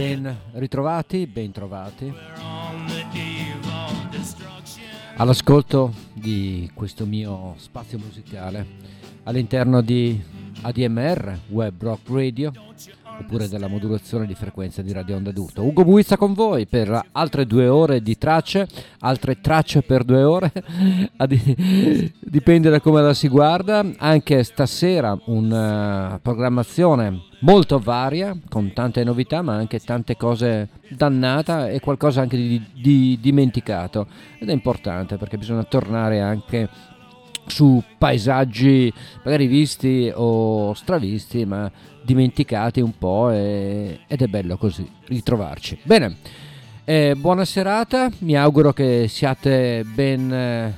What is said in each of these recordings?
ben ritrovati, ben trovati. All'ascolto di questo mio spazio musicale all'interno di ADMR, Web Rock Radio, oppure della modulazione di frequenza di Radio Onda d'Urto. Ugo Buizza con voi per altre due ore di tracce, altre tracce per due ore, dipende da come la si guarda. Anche stasera una programmazione molto varia, con tante novità, ma anche tante cose dannata e qualcosa anche di, di dimenticato. Ed è importante perché bisogna tornare anche su paesaggi magari visti o stravisti ma dimenticati un po' e- ed è bello così ritrovarci. Bene, eh, buona serata, mi auguro che siate ben eh,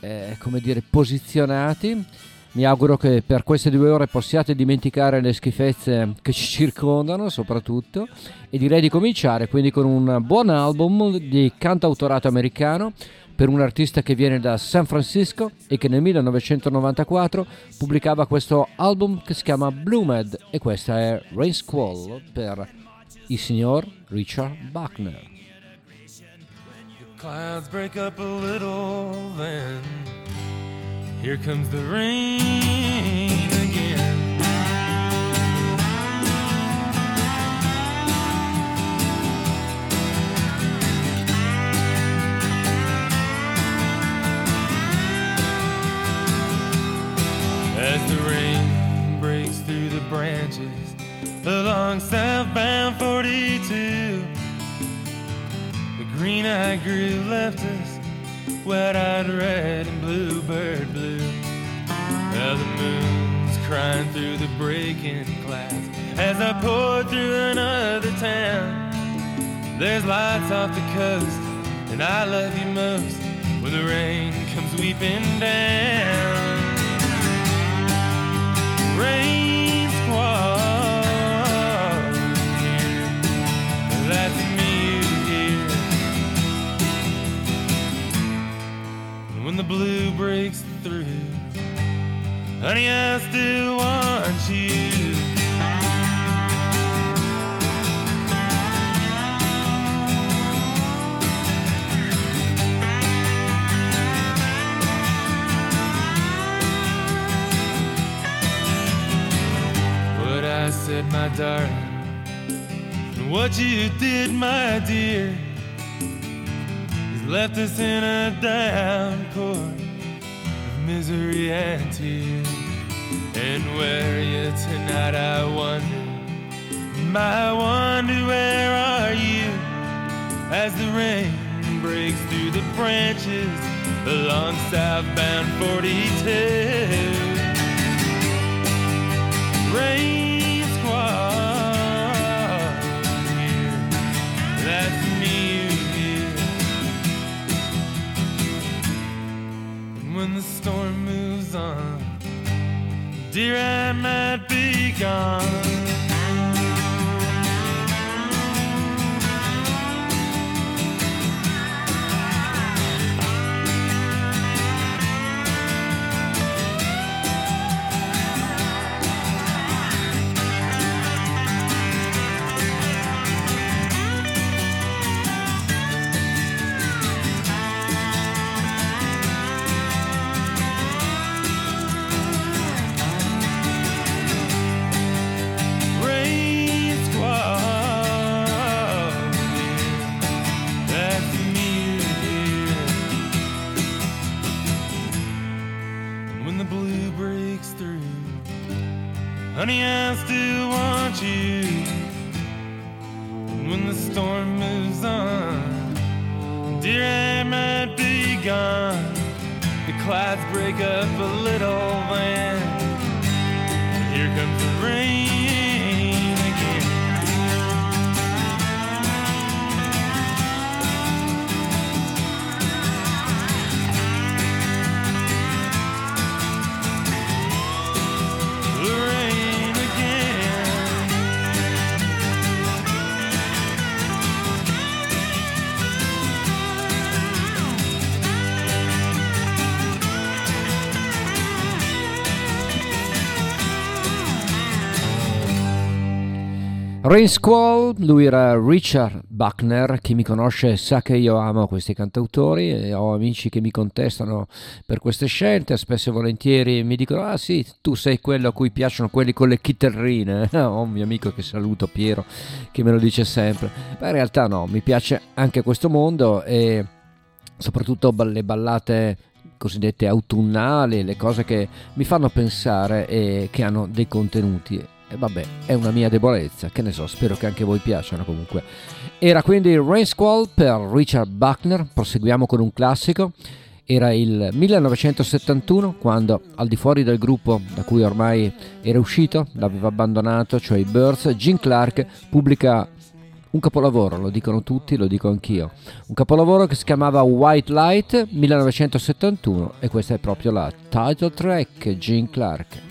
eh, come dire posizionati. Mi auguro che per queste due ore possiate dimenticare le schifezze che ci circondano, soprattutto, e direi di cominciare quindi con un buon album di cantautorato americano per un artista che viene da San Francisco e che nel 1994 pubblicava questo album che si chiama Bloomed e questa è Rain Squall per il signor Richard Buckner. Clouds break up a little, then here comes the rain As the rain breaks through the branches along southbound 42. The green eyed grew left us, wet eyed red and bluebird blue. Now the moon's crying through the breaking clouds as I pour through another town. There's lights off the coast, and I love you most when the rain comes weeping down. Blue breaks through, honey, I still want you. What I said, my darling, and what you did, my dear, has left us in a downpour of misery and tears. And where are you tonight, I wonder, my wonder, where are you? As the rain breaks through the branches along southbound 42 rain dear, I might be gone. Rain Squall, lui era Richard Buckner, chi mi conosce sa che io amo questi cantautori e ho amici che mi contestano per queste scelte, spesso e volentieri mi dicono ah sì, tu sei quello a cui piacciono quelli con le chitarrine, ho un mio amico che saluto Piero che me lo dice sempre, ma in realtà no, mi piace anche questo mondo e soprattutto le ballate cosiddette autunnali, le cose che mi fanno pensare e che hanno dei contenuti e vabbè, è una mia debolezza, che ne so, spero che anche voi piacciono comunque. Era quindi Rain Squall per Richard Buckner, proseguiamo con un classico. Era il 1971 quando al di fuori del gruppo da cui ormai era uscito, l'aveva abbandonato, cioè i Birds, Gene Clark pubblica un capolavoro, lo dicono tutti, lo dico anch'io. Un capolavoro che si chiamava White Light 1971 e questa è proprio la title track Gene Clark.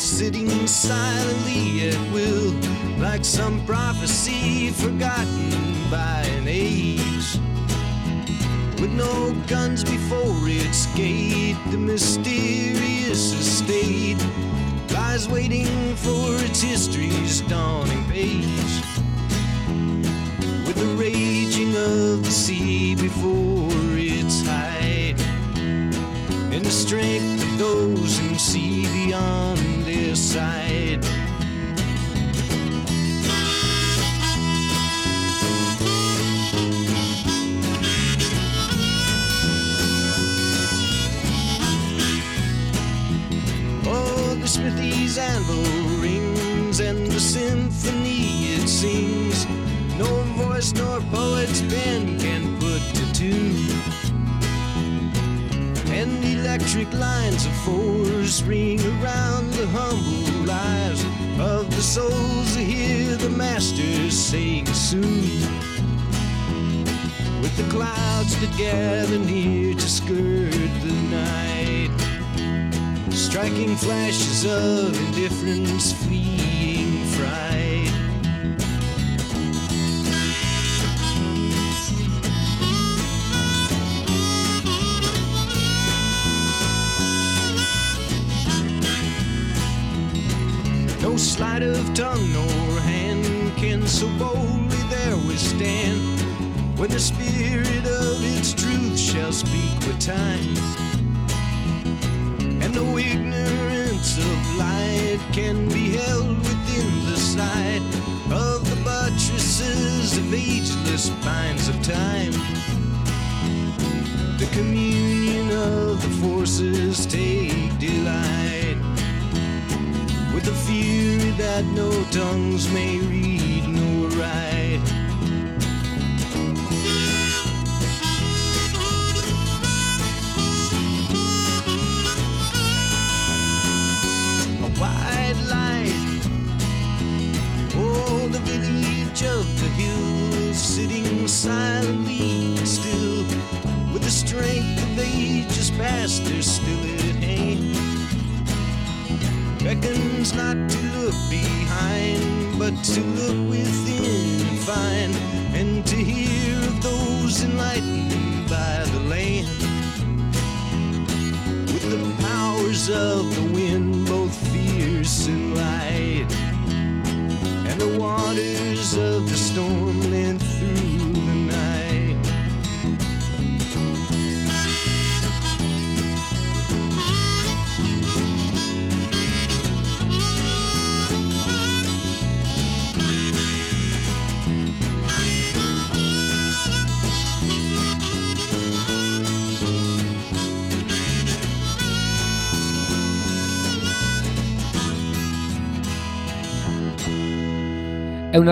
Sitting silently at will, like some prophecy forgotten by an age. With no guns before its gate, the mysterious estate lies waiting for its history's dawning page. With the raging of the sea before its height, and the strength of those who see beyond their sight. Ring around the humble lives of the souls who hear the masters saying soon. With the clouds that gather near to skirt the night, striking flashes of indifference, boldly there withstand when the spirit of its truth shall speak with time. And no ignorance of light can be held within the sight of the buttresses of ageless pines of time. The communion of the forces take delight with a fury that no tongues may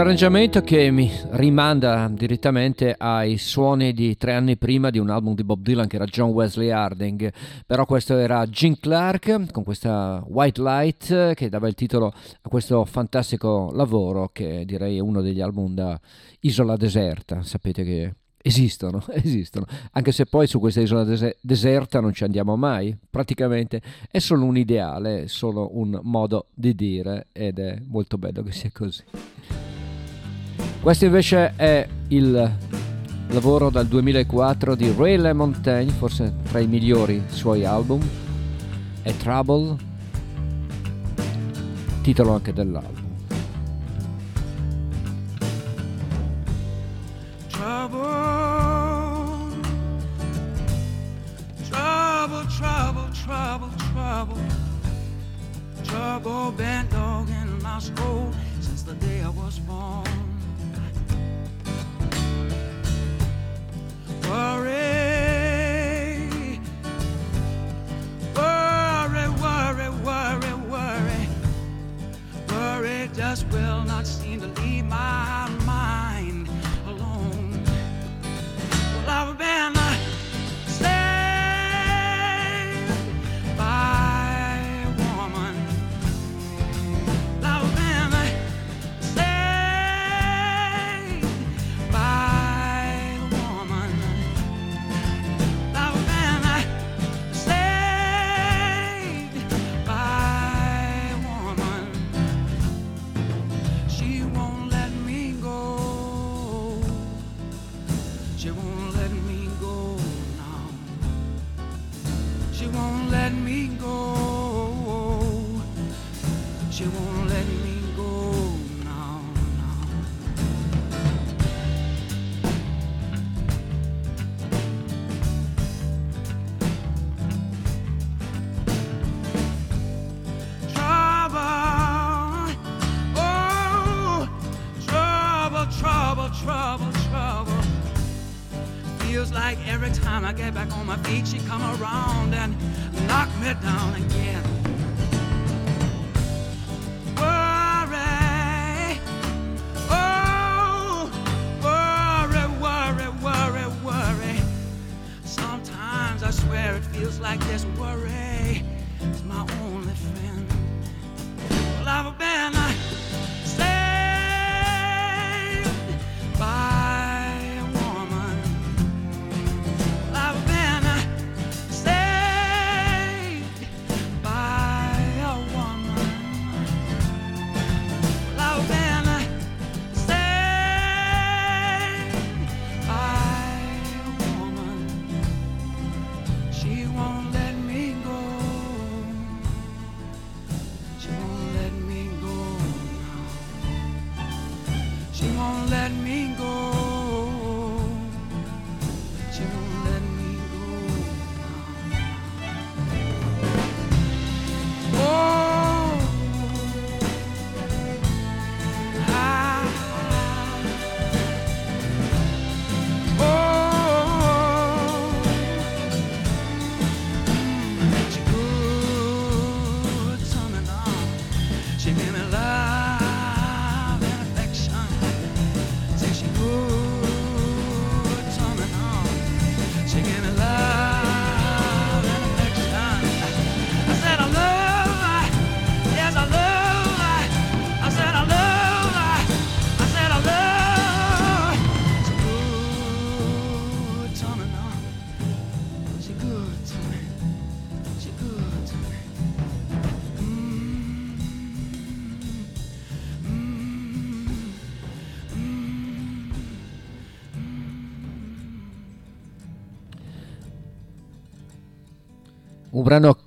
arrangiamento che mi rimanda direttamente ai suoni di tre anni prima di un album di Bob Dylan che era John Wesley Harding, però questo era Gene Clark con questa White Light che dava il titolo a questo fantastico lavoro che direi è uno degli album da Isola Deserta, sapete che esistono, esistono, anche se poi su questa isola des- deserta non ci andiamo mai, praticamente è solo un ideale, è solo un modo di dire ed è molto bello che sia così. Questo invece è il lavoro dal 2004 di Ray LaMontagne, forse tra i migliori suoi album, è Trouble, titolo anche dell'album. Trouble, trouble, trouble, trouble, trouble, trouble, dog in my soul since the day I was born.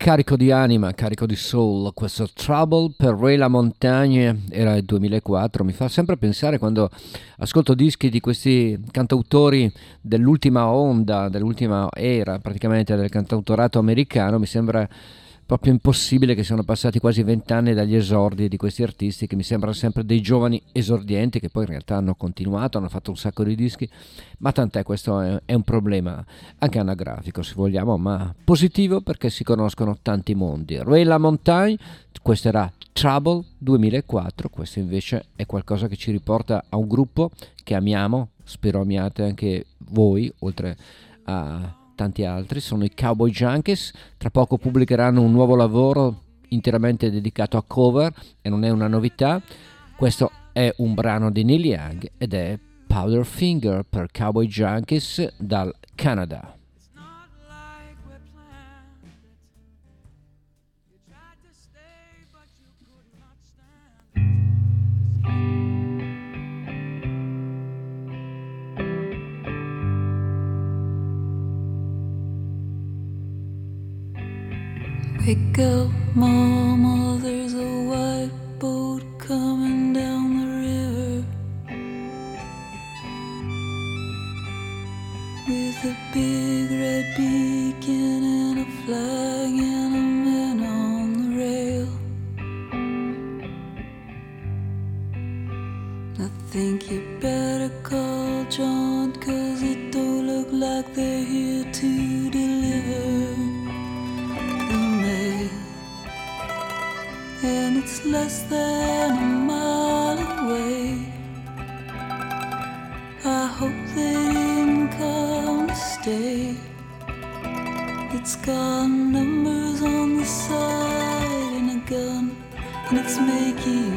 Carico di anima, carico di soul, questo Trouble per Ray La Montagne era il 2004, mi fa sempre pensare quando ascolto dischi di questi cantautori dell'ultima onda, dell'ultima era praticamente del cantautorato americano, mi sembra proprio impossibile che siano passati quasi vent'anni dagli esordi di questi artisti che mi sembrano sempre dei giovani esordienti che poi in realtà hanno continuato, hanno fatto un sacco di dischi, ma tant'è, questo è, un problema anche anagrafico se vogliamo, ma positivo perché si conoscono tanti mondi. Ray La Montagne, questo era Trouble 2004, questo invece è qualcosa che ci riporta a un gruppo che amiamo, spero amiate anche voi, oltre a tanti altri, sono i Cowboy Junkies, tra poco pubblicheranno un nuovo lavoro interamente dedicato a cover e non è una novità, questo è un brano di Neil Young ed è Powderfinger per Cowboy Junkies dal Canada. Wake up, mama, oh, there's a white boat coming down the river with a big red beacon and a flag and a man on the rail. I think you better call John, cause it don't look like they're less than a mile away. I hope they didn't come to stay. It's got numbers on the side and a gun, and it's making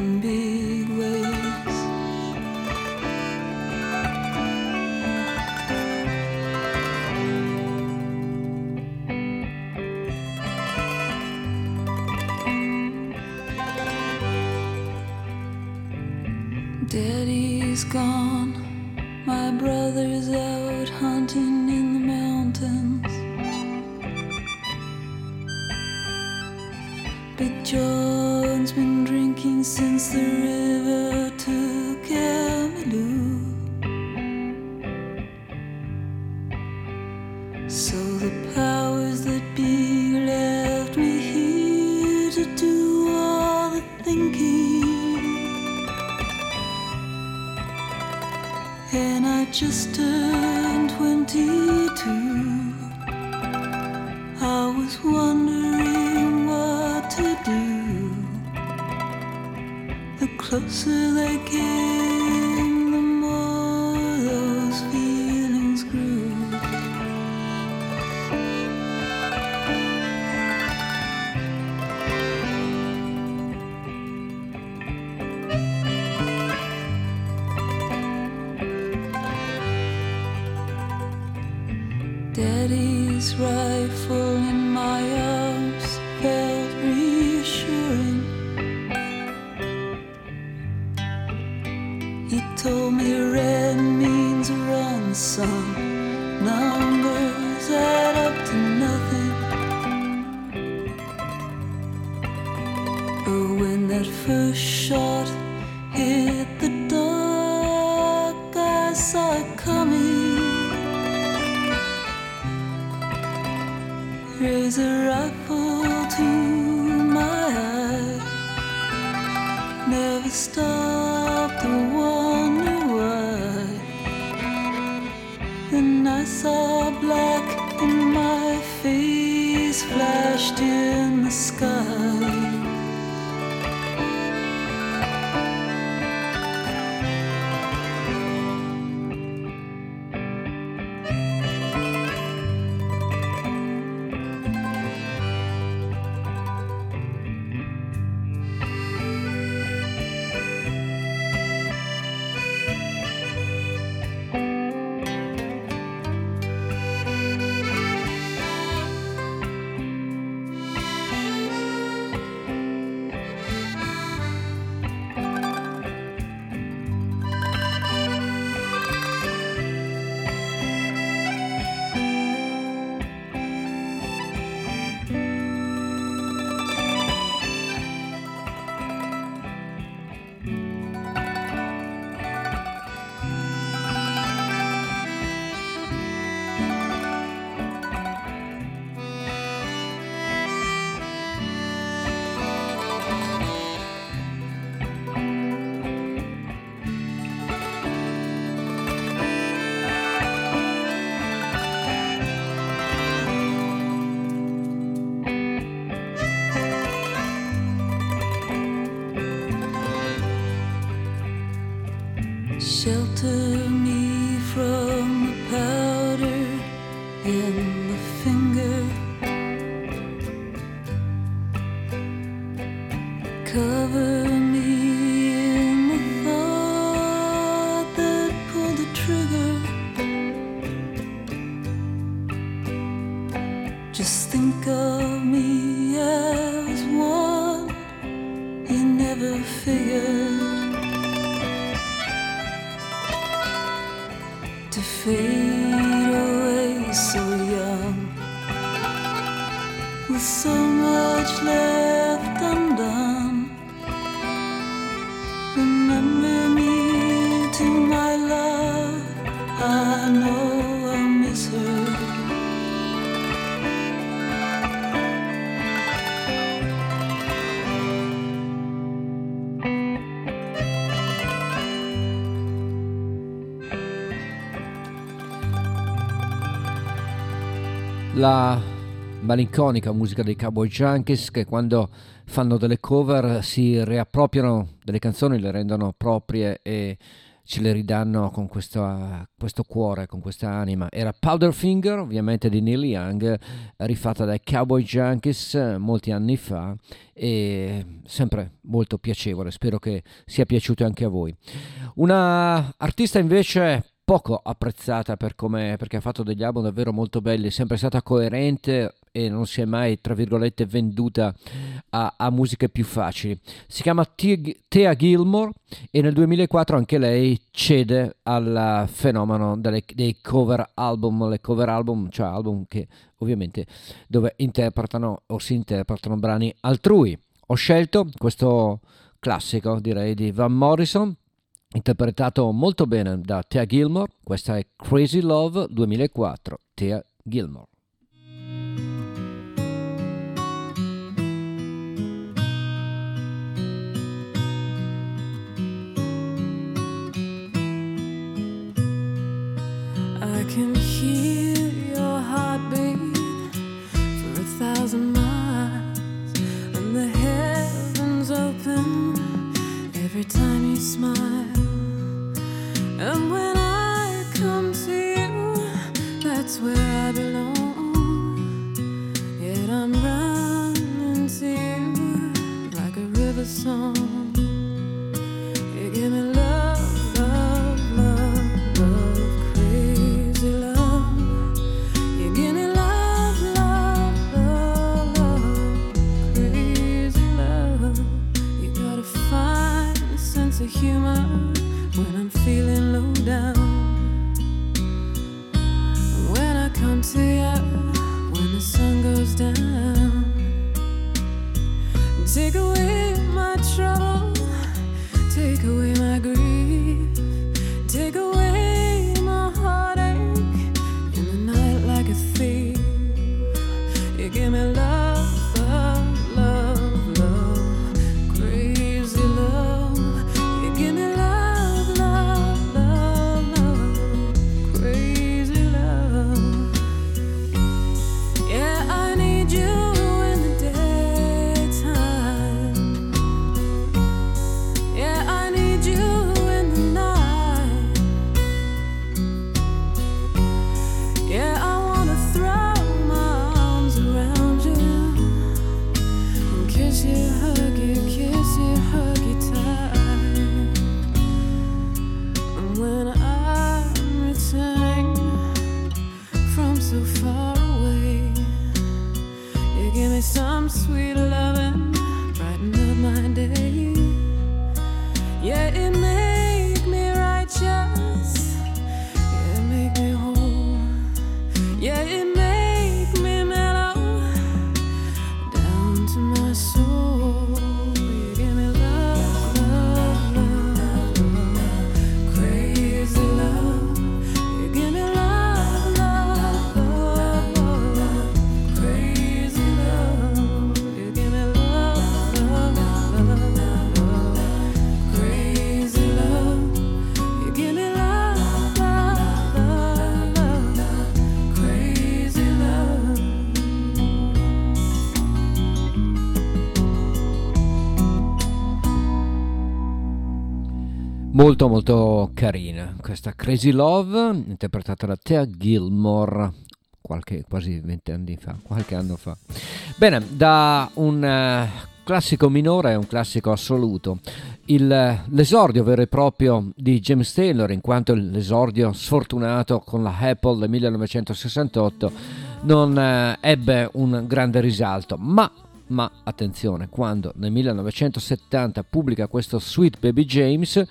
just turned 22. I was wondering what to do. The closer they came, the La malinconica musica dei Cowboy Junkies che quando fanno delle cover si riappropriano delle canzoni, le rendono proprie e ce le ridanno con questa, questo cuore, con questa anima. Era Powderfinger, ovviamente di Neil Young, rifatta dai Cowboy Junkies molti anni fa e sempre molto piacevole, spero che sia piaciuto anche a voi. Una artista invece poco apprezzata per come, perché ha fatto degli album davvero molto belli, è sempre stata coerente e non si è mai, tra virgolette, venduta a, a musiche più facili. Si chiama Thea Gilmore e nel 2004 anche lei cede al fenomeno delle, dei cover album, le cover album, cioè album che ovviamente dove interpretano o si interpretano brani altrui. Ho scelto questo classico, direi, di Van Morrison, interpretato molto bene da Thea Gilmore. Questa è Crazy Love 2004, Thea Gilmore. Molto molto carina questa Crazy Love interpretata da Thea Gilmore qualche, quasi vent'anni fa, qualche anno fa. Bene, da un eh, classico minore a un classico assoluto, il- l'esordio vero e proprio di James Taylor, in quanto l'esordio sfortunato con la Apple del 1968 non eh, ebbe un grande risalto, ma ma attenzione, quando nel 1970 pubblica questo Sweet Baby James,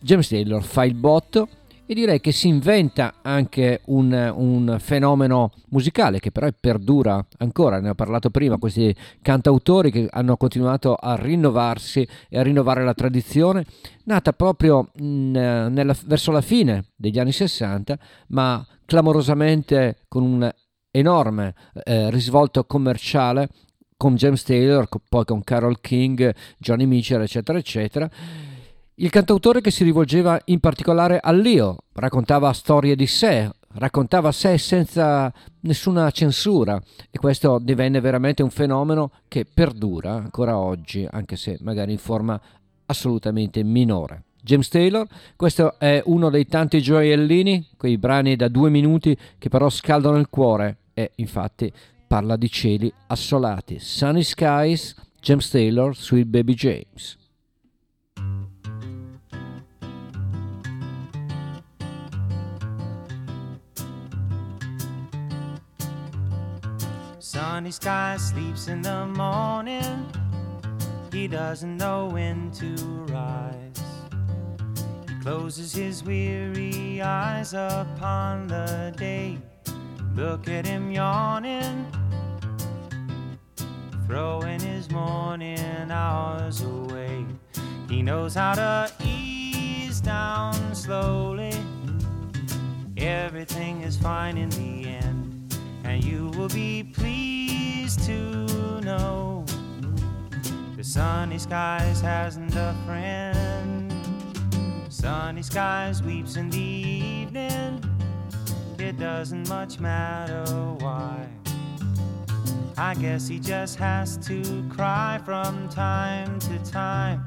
James Taylor fa il botto e direi che si inventa anche un, un, fenomeno musicale che però perdura ancora, ne ho parlato prima, questi cantautori che hanno continuato a rinnovarsi e a rinnovare la tradizione, nata proprio in, nella, verso la fine degli anni 60, ma clamorosamente con un enorme eh, risvolto commerciale con James Taylor, poi con Carol King, Johnny Mitchell, eccetera, eccetera il cantautore che si rivolgeva in particolare all'io, raccontava storie di sé, raccontava sé senza nessuna censura e questo divenne veramente un fenomeno che perdura ancora oggi, anche se magari in forma assolutamente minore. James Taylor, questo è uno dei tanti gioiellini, quei brani da due minuti che però scaldano il cuore e infatti parla di cieli assolati. Sunny Skies, James Taylor, Sweet Baby James. Sunny sky sleeps in the morning. He doesn't know when to rise. He closes his weary eyes upon the day. Look at him yawning, throwing his morning hours away. He knows how to ease down slowly. Everything is fine in the end and you will be pleased to know the sunny skies hasn't a friend. Sunny skies weeps in the evening. It doesn't much matter why. I guess he just has to cry from time to time.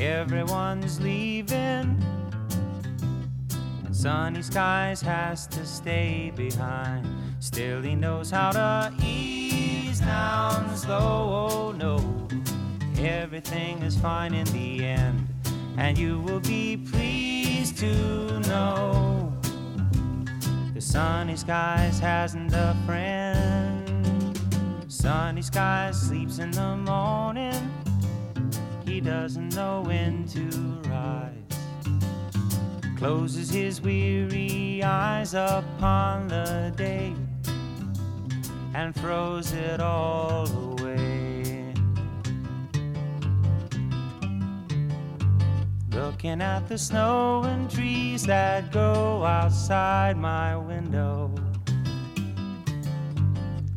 Everyone's leaving. and Sunny skies has to stay behind. Still, he knows how to ease down slow. Oh no, everything is fine in the end, and you will be pleased to know the sunny skies hasn't a friend. Sunny skies sleeps in the morning, he doesn't know when to rise. Closes his weary eyes upon the day and throws it all away. Looking at the snow and trees that go outside my window.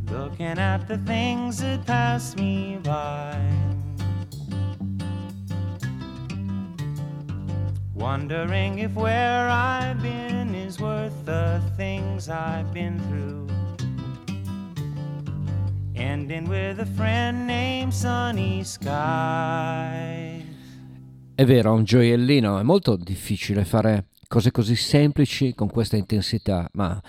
Looking at the things that pass me by. Wondering if where I've been is worth the things I've been through ending with a friend named Sunny Sky. È vero, è un gioiellino, è molto difficile fare cose così semplici con questa intensità, ma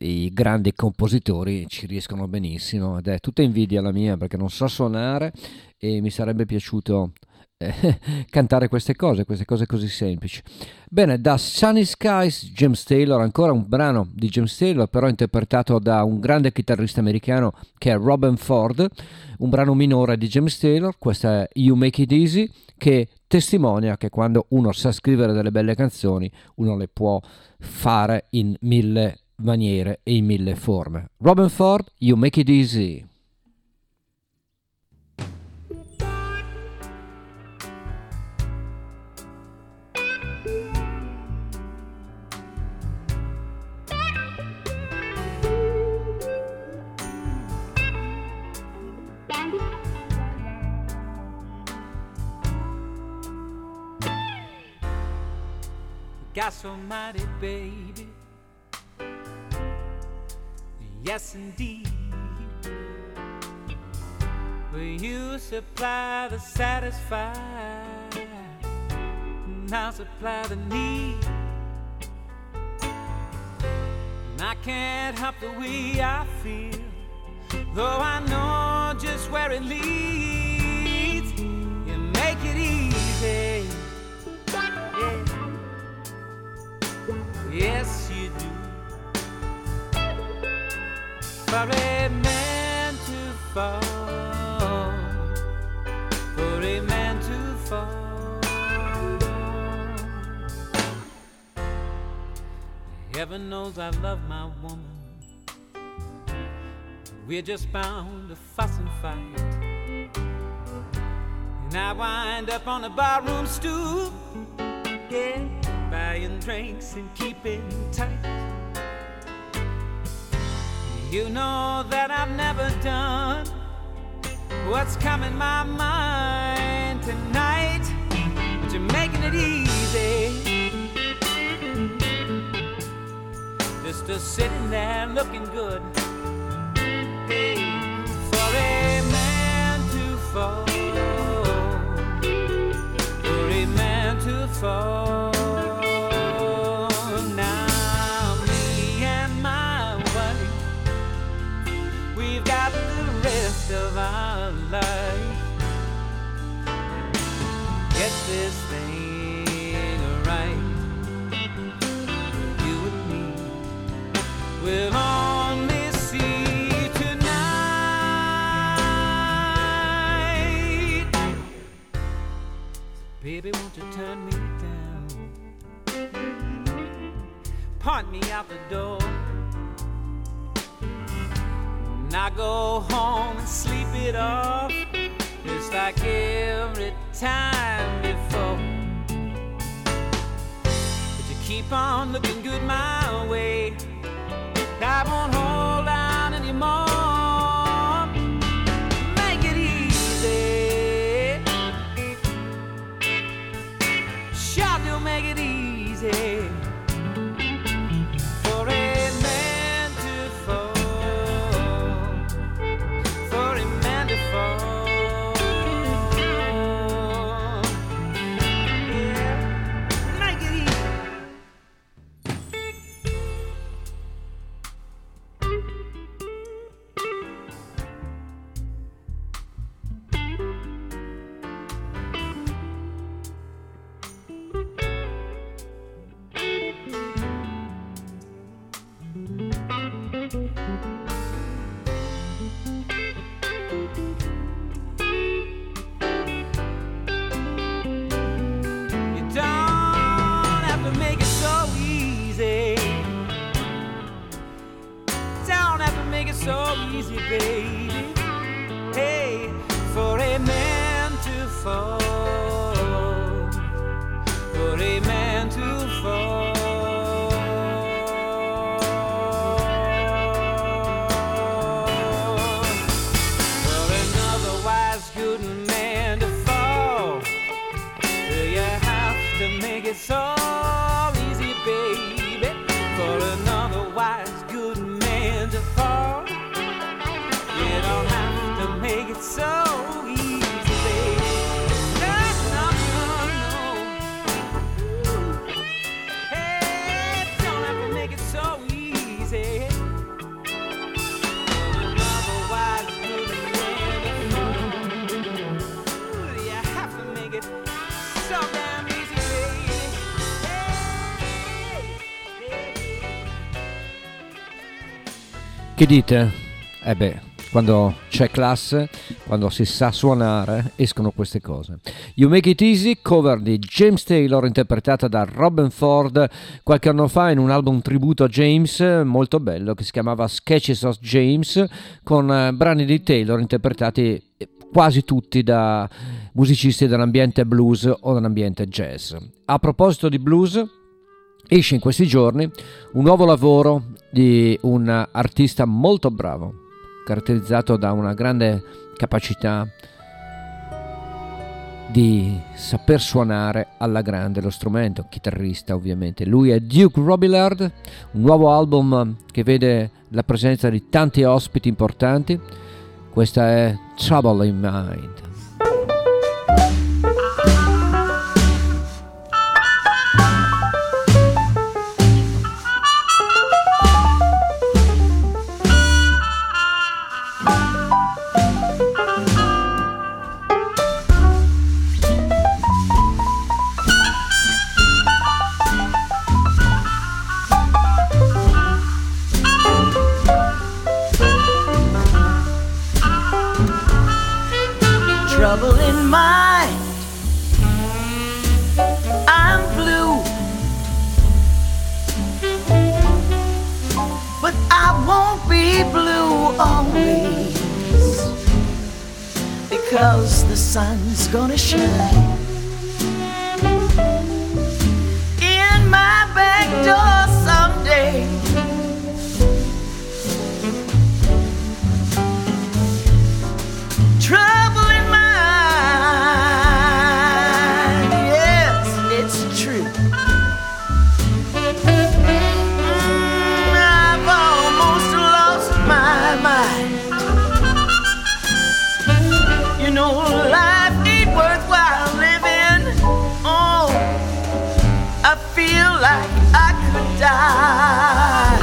i grandi compositori ci riescono benissimo ed è tutta invidia la mia perché non so suonare e mi sarebbe piaciuto eh, cantare queste cose, queste cose così semplici. Bene, da Sunny Skies, James Taylor, ancora un brano di James Taylor, però interpretato da un grande chitarrista americano che è Robin Ford, un brano minore di James Taylor, questa è You Make It Easy, che testimonia che quando uno sa scrivere delle belle canzoni, uno le può fare in mille maniere e in mille forme. Robin Ford, You Make It Easy. Gas mighty, baby. Yes, indeed. Will you supply the satisfied? And I'll supply the need. And I can't help the way I feel, though I know just where it leads. You make it easy. Yes, you do. For a man to fall, for a man to fall. Heaven knows I love my woman. We're just bound to fuss and fight. And I wind up on the barroom stool, yeah, buying drinks and keeping tight. You know that I've never done what's coming my mind tonight. But you're making it easy. Just a sitting there looking good. For a man to fall, for a man to fall. Point me out the door. And I go home and sleep it off. Just like every time before. But you keep on looking good my way. I won't hold out anymore. Che dite? Eh beh, quando c'è classe, quando si sa suonare, escono queste cose. You Make It Easy, cover di James Taylor, interpretata da Robin Ford qualche anno fa in un album tributo a James, molto bello, che si chiamava Sketches of James, con eh, brani di Taylor interpretati eh, quasi tutti da musicisti dell'ambiente blues o dell'ambiente jazz. A proposito di blues, esce in questi giorni un nuovo lavoro di un artista molto bravo, caratterizzato da una grande capacità di saper suonare alla grande lo strumento, chitarrista ovviamente. Lui è Duke Robillard, un nuovo album che vede la presenza di tanti ospiti importanti. Questa è Trouble in Mind. be blue always because the sun's gonna shine in my back door someday. Trust side.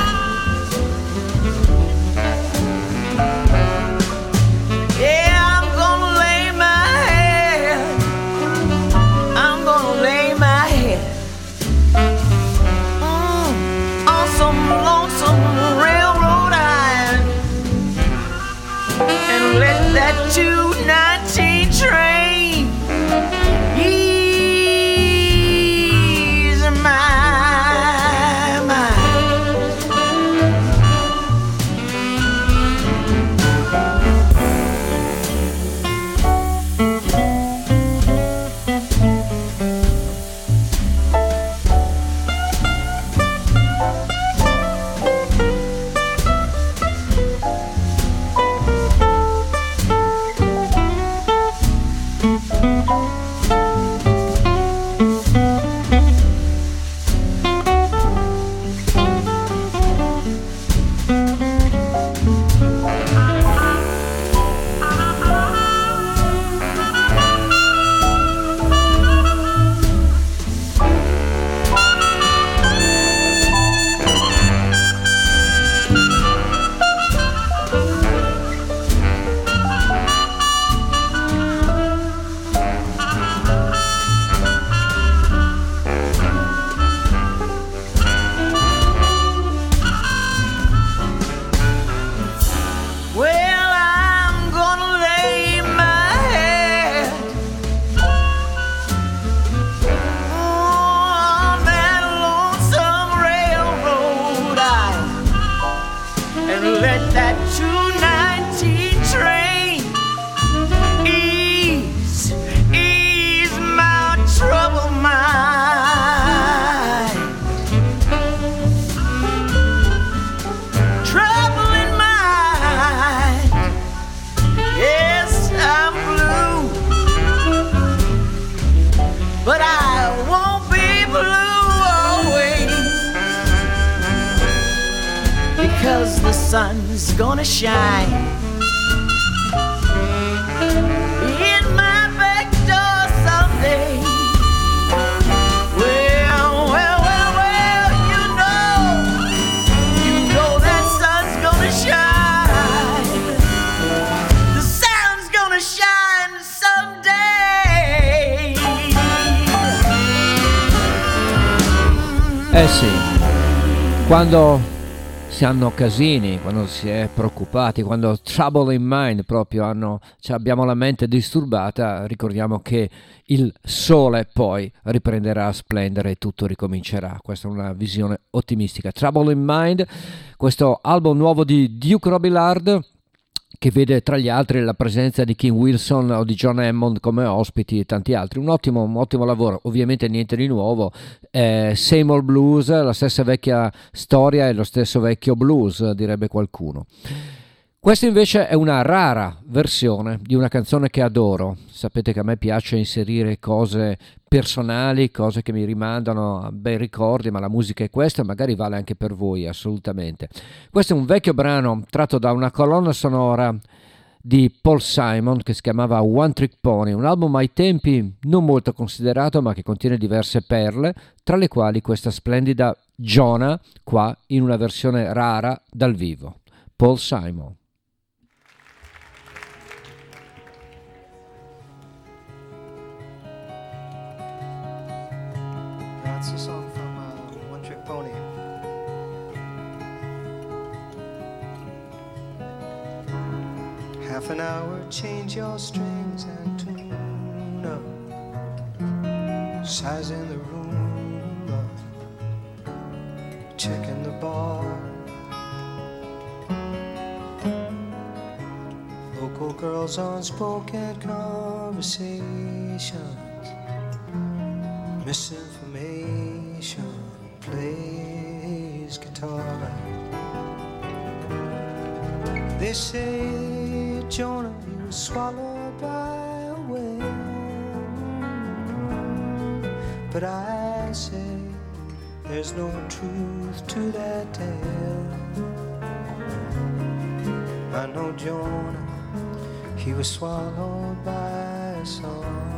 Quando si hanno casini, quando si è preoccupati, quando trouble in mind proprio hanno, cioè abbiamo la mente disturbata, ricordiamo che il sole poi riprenderà a splendere e tutto ricomincerà. Questa è una visione ottimistica. Trouble in mind, questo album nuovo di Duke Robillard che vede tra gli altri la presenza di King Wilson o di John Hammond come ospiti e tanti altri. Un ottimo, un ottimo lavoro, ovviamente niente di nuovo. Eh, old blues, la stessa vecchia storia e lo stesso vecchio blues, direbbe qualcuno. Questa invece è una rara versione di una canzone che adoro. Sapete che a me piace inserire cose personali, cose che mi rimandano a bei ricordi, ma la musica è questa magari vale anche per voi, assolutamente. Questo è un vecchio brano tratto da una colonna sonora di Paul Simon che si chiamava One Trick Pony, un album ai tempi non molto considerato ma che contiene diverse perle, tra le quali questa splendida Jonah qua in una versione rara dal vivo. Paul Simon. That's a song from uh, One Trick Pony. Half an hour, change your strings and tune up. Size in the room up. Checking the bar. Local girls on spoken misinformation, plays guitar. They say Jonah was swallowed by a whale, but I say there's no truth to that tale. I know Jonah, he was swallowed by a song.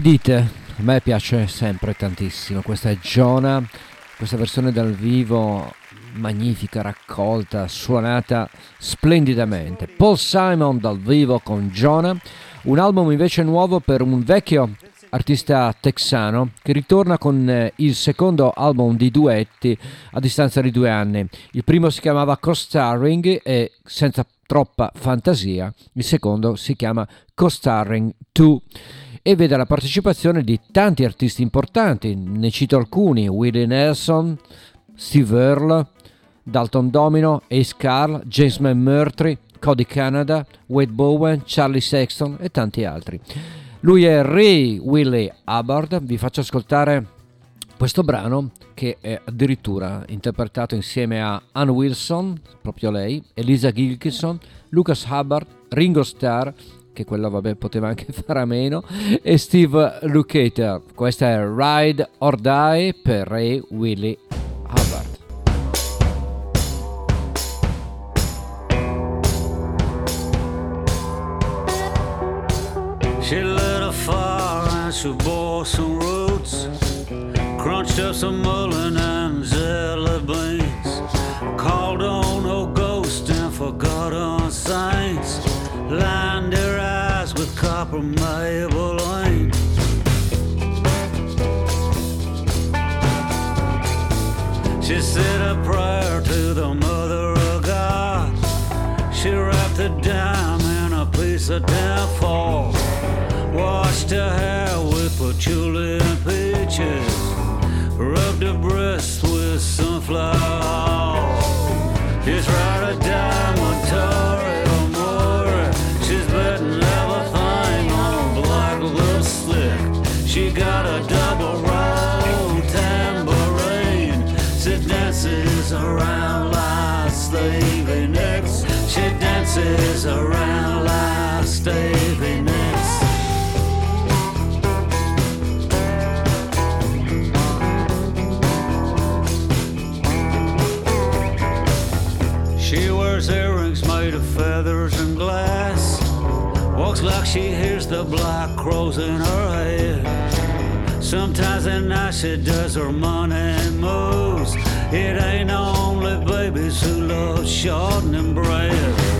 Dite? A me piace sempre tantissimo. Questa è Jonah, questa versione dal vivo magnifica, raccolta, suonata splendidamente. Paul Simon dal vivo con Jonah, un album invece nuovo per un vecchio artista texano che ritorna con eh, il secondo album di duetti a distanza di due anni. Il primo si chiamava Co-Starring e senza troppa fantasia, il secondo si chiama Co-Starring 2 e vede la partecipazione di tanti artisti importanti, ne cito alcuni, Willie Nelson, Steve Earle, Dalton Domino, Ace Carl, James McMurtry, Cody Canada, Wade Bowen, Charlie Sexton e tanti altri. Lui è Ray Willie Hubbard, vi faccio ascoltare questo brano che è addirittura interpretato insieme a Ann Wilson, proprio lei, Elisa Gilkinson, Lucas Hubbard, Ringo Starr, che quello vabbè poteva anche fare a meno, e Steve Lukather. Questa è Ride or Die per Ray Willie Hubbard. She lit a she bore some roots, crunched up some mullein with copper Maybelline. She said a prayer to the Mother of God. She wrapped the dime in a piece of tinfoil. Washed her hair with patchouli and peaches. Rubbed her breast with sunflower dances around like Stevie. She wears earrings made of feathers and glass. Walks like she hears the black crows in her head. Sometimes at night she does her money moves. It ain't only babies who love shortening bread.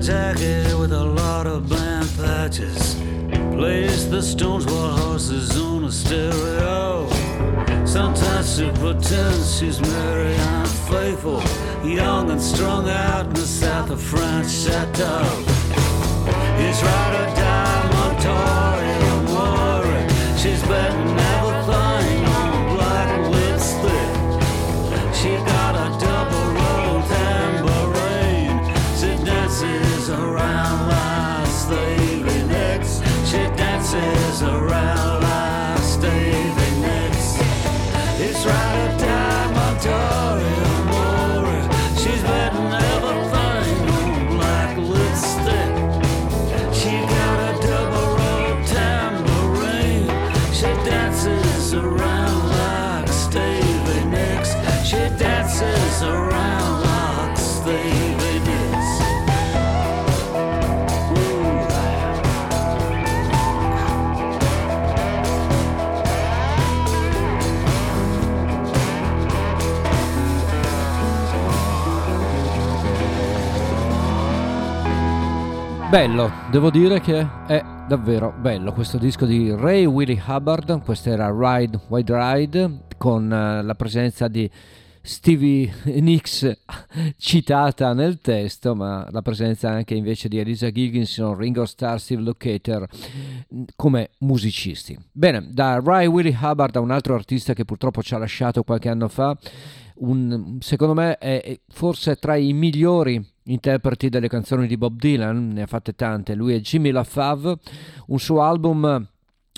jacket with a lot of band patches. Plays the Stones while horses on a stereo. Sometimes she pretends she's merry and faithful, young and strung out in the south of France chateau. It's right a diamond Tory Amore. She's betting around Bello, devo dire che è davvero bello questo disco di Ray Willie Hubbard, questo era Ride Wide Ride con eh, la presenza di Stevie Nicks citata nel testo, ma la presenza anche invece di Elisa Gilginson, Ringo Starr, Steve Lukather mh, come musicisti. Bene, da Ray Willie Hubbard a un altro artista che purtroppo ci ha lasciato qualche anno fa, un- secondo me è forse tra i migliori interpreti delle canzoni di Bob Dylan, ne ha fatte tante, lui è Jimmy LaFave, un suo album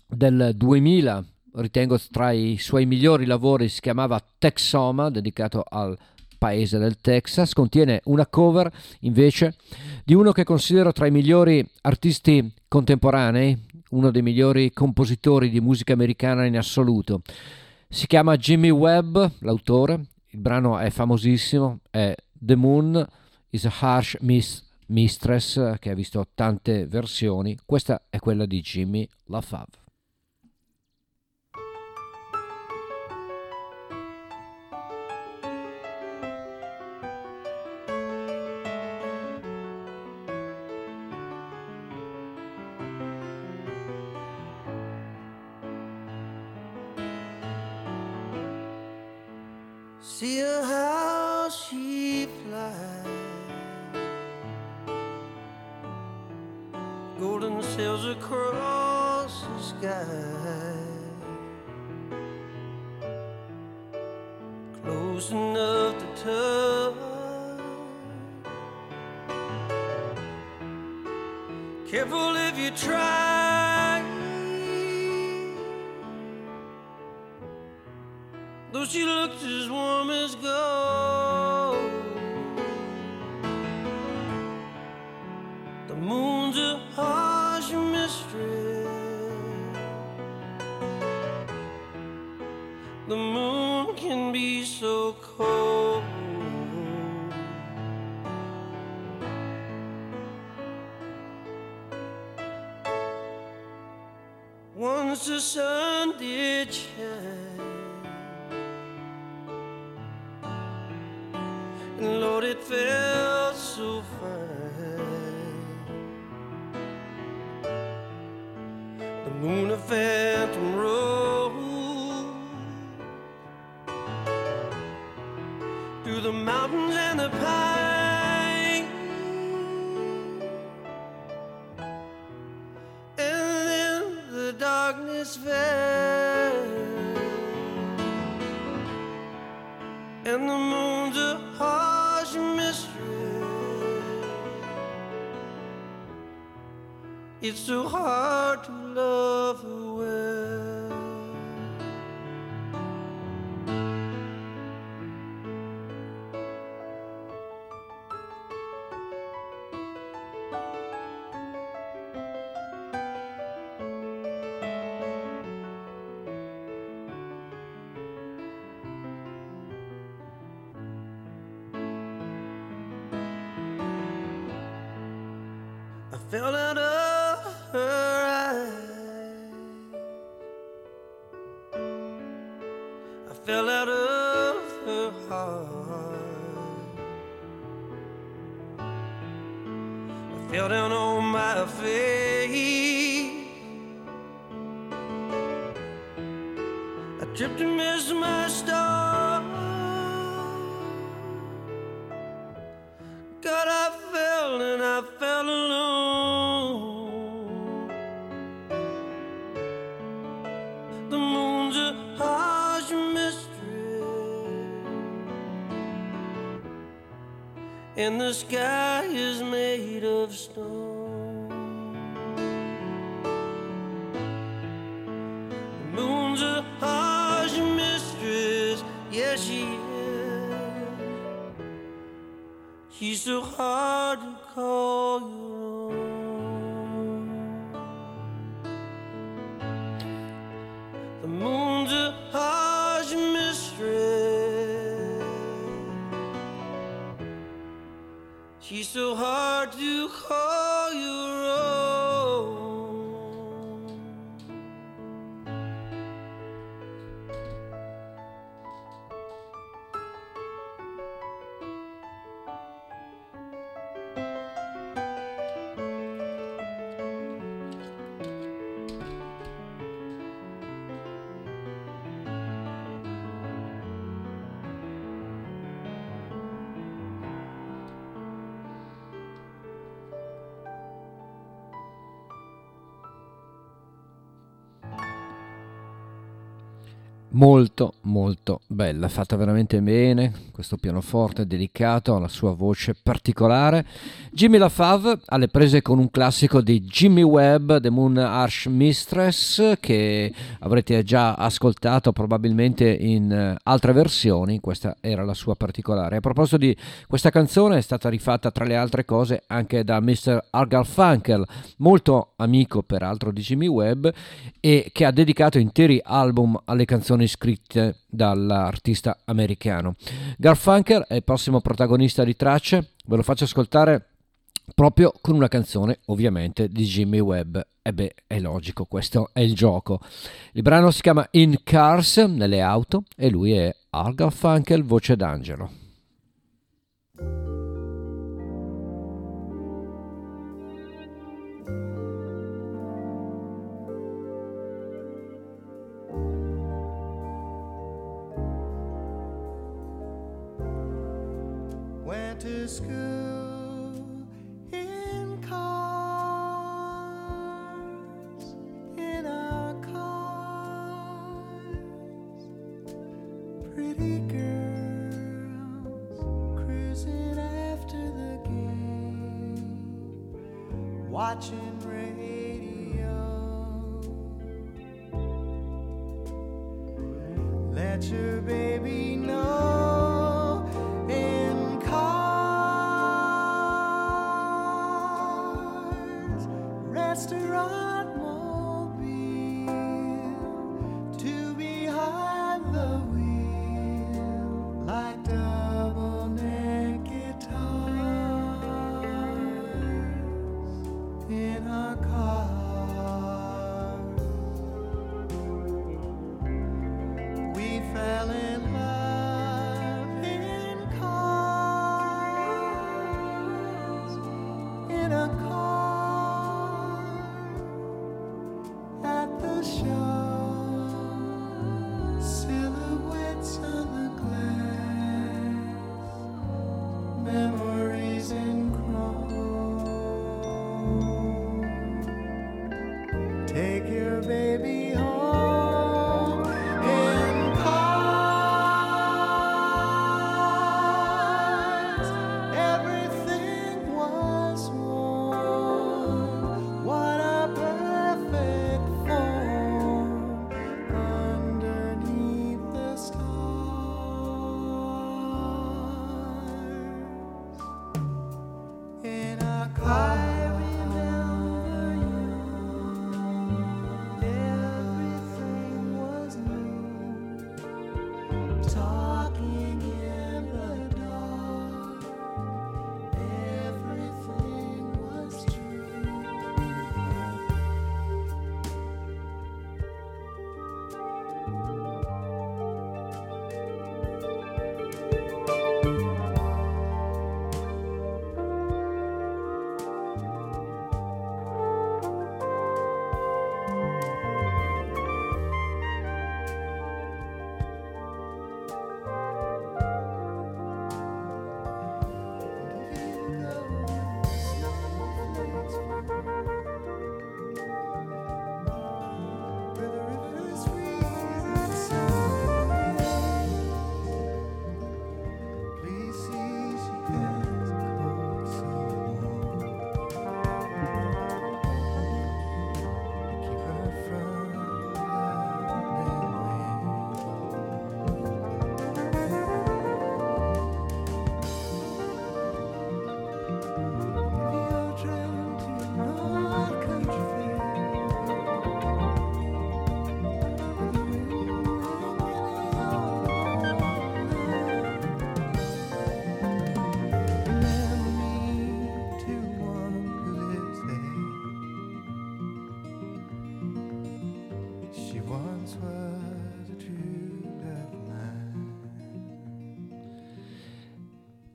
del 2000, ritengo tra i suoi migliori lavori, si chiamava Texoma, dedicato al paese del Texas, contiene una cover invece di uno che considero tra i migliori artisti contemporanei, uno dei migliori compositori di musica americana in assoluto. Si chiama Jimmy Webb, l'autore, il brano è famosissimo, è The Moon is a Harsh Miss Mistress, che ha visto tante versioni. Questa è quella di Jimmy LaFave. See how she flies. Golden sails across the sky. close enough to touch. Careful if you try. Though she looks as warm as gold. The moon's a harsh mystery. The moon can be so cold. Once the sun did shine, and Lord, it felt so fine. The moon, a phantom road through the mountains and the pine. And then the darkness fell, and the moon's It's so hard to love well. I fell out of face. I tripped and missed my star. God, I fell and I fell alone. The moon's a harsh mystery, and the sky sur Molto molto bella, fatta veramente bene, questo pianoforte delicato, ha la sua voce particolare. Jimmy LaFave alle prese con un classico di Jimmy Webb, The Moon Arch Mistress, che avrete già ascoltato probabilmente in eh, altre versioni, questa era la sua particolare. A proposito di questa canzone è stata rifatta tra le altre cose anche da Mr. Argal Funkel, molto amico peraltro di Jimmy Webb e che ha dedicato interi album alle canzoni scritte dall'artista americano. Garfunkel è il prossimo protagonista di tracce, ve lo faccio ascoltare proprio con una canzone ovviamente di Jimmy Webb. E beh, è logico, questo è il gioco. Il brano si chiama In Cars, nelle auto, e lui è Al Garfunkel, voce d'angelo. went to school watching radio. Let your baby know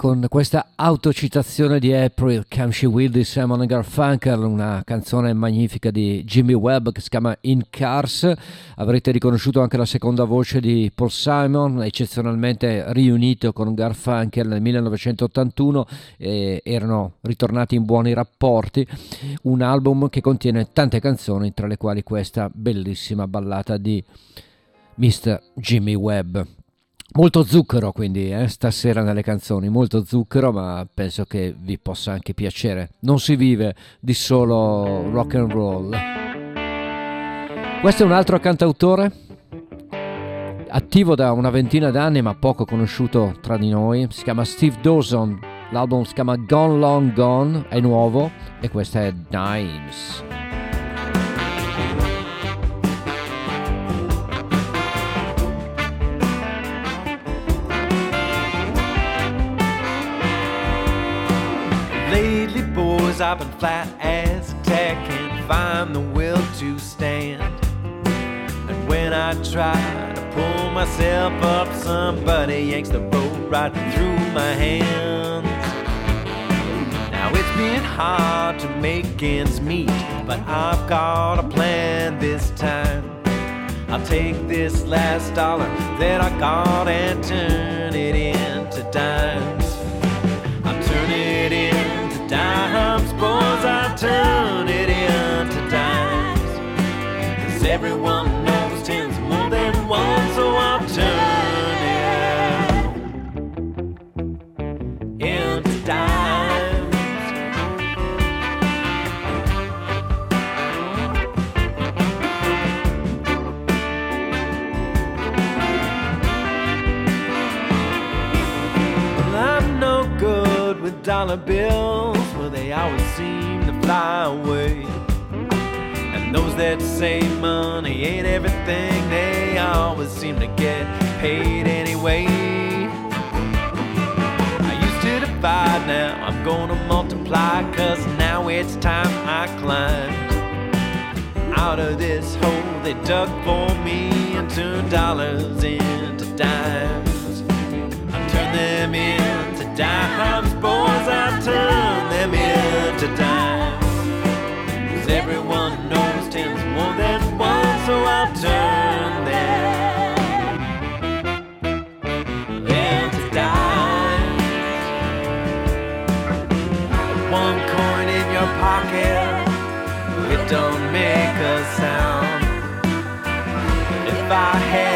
Con questa autocitazione di April, Come She Will di Simon Garfunkel, una canzone magnifica di Jimmy Webb che si chiama In Cars, avrete riconosciuto anche la seconda voce di Paul Simon, eccezionalmente riunito con Garfunkel nel 1981, e erano ritornati in buoni rapporti, un album che contiene tante canzoni, tra le quali questa bellissima ballata di Mr. Jimmy Webb. Molto zucchero quindi eh, stasera nelle canzoni, molto zucchero ma penso che vi possa anche piacere. Non si vive di solo rock and roll. Questo è un altro cantautore attivo da una ventina d'anni ma poco conosciuto tra di noi, si chiama Steve Dawson, l'album si chiama Gone Long Gone, è nuovo e questa è Dimes. I've been flat as a tack, can't find the will to stand. And when I try to pull myself up, somebody yanks the rope right through my hands. Now it's been hard to make ends meet, but I've got a plan this time. I'll take this last dollar that I got and turn it into dimes. Dimes, boys, I turn it into dimes. Cause everyone knows tens more than one, so I'll turn it into dimes. Well, I'm no good with dollar bills always seem to fly away. And those that say money ain't everything, they always seem to get paid anyway. I used to divide, now I'm gonna multiply, cause now it's time I climbed out of this hole they dug for me and turned dollars into dimes. I turned them into dimes, boys, I turned them into dimes. Cause everyone knows ten's more than one, so I'll turn them into dimes. One coin in your pocket it don't make a sound. If I had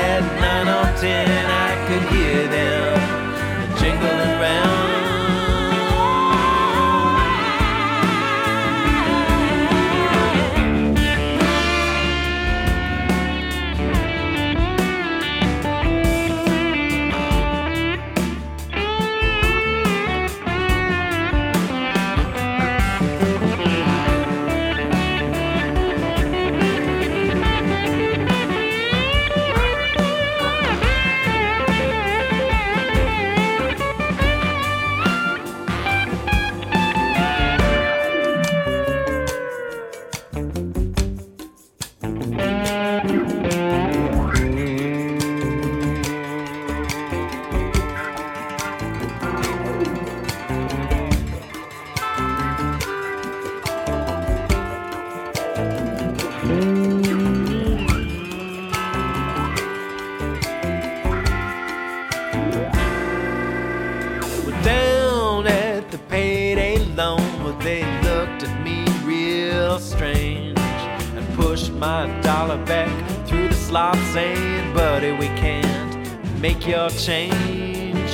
through saying, "Buddy, we can't make your change."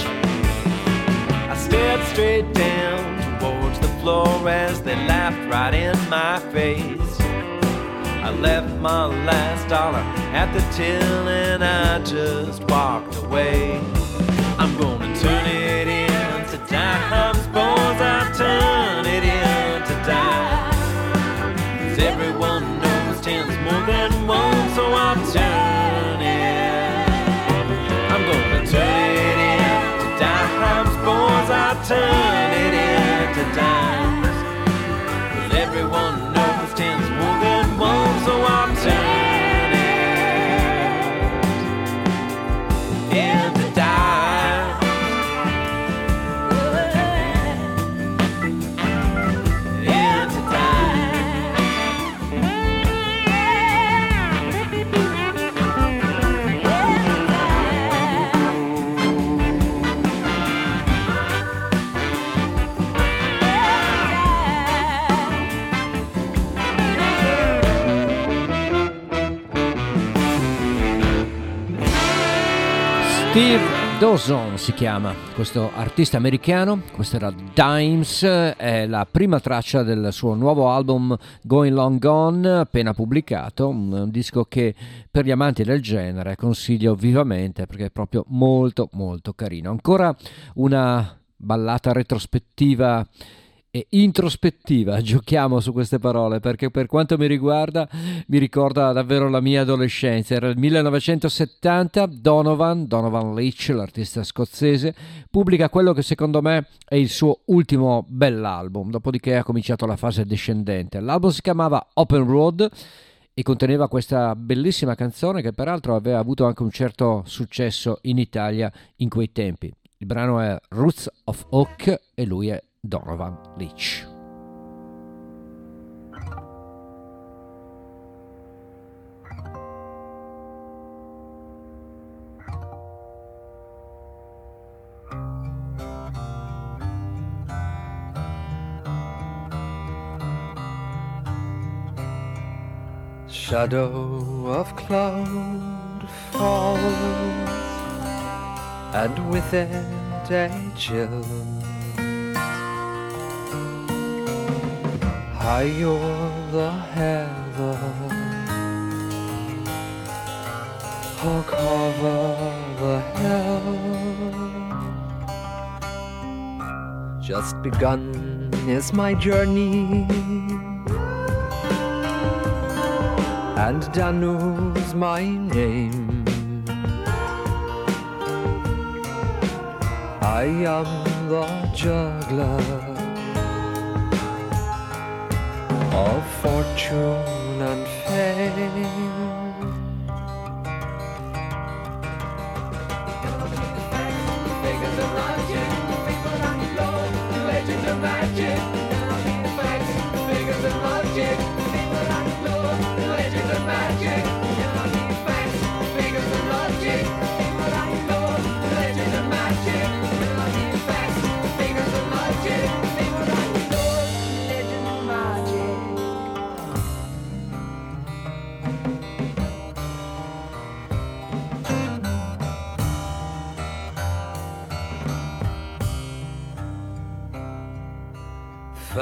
I stared straight down towards the floor as they laughed right in my face. I left my last dollar at the till and I just walked away. I'm gonna turn it into dimes, boys. I turn it into dimes. 'Cause everyone knows ten's more than one, so I'll Dawson si chiama questo artista americano, questo era Dimes, è la prima traccia del suo nuovo album Going Long Gone appena pubblicato, un disco che per gli amanti del genere consiglio vivamente perché è proprio molto molto carino. Ancora una ballata retrospettiva e introspettiva, giochiamo su queste parole perché per quanto mi riguarda mi ricorda davvero la mia adolescenza, era il 1970, Donovan, Donovan Leach, l'artista scozzese, pubblica quello che secondo me è il suo ultimo bell'album, dopodiché ha cominciato la fase discendente. L'album si chiamava Open Road e conteneva questa bellissima canzone che peraltro aveva avuto anche un certo successo in Italia in quei tempi. Il brano è Roots of Oak e lui è Donovan Leach. Shadow of cloud falls, and with it a chill. High o'er the heather, or cover the hill. Just begun is my journey. And Danu's my name. I am the juggler of fortune and fame.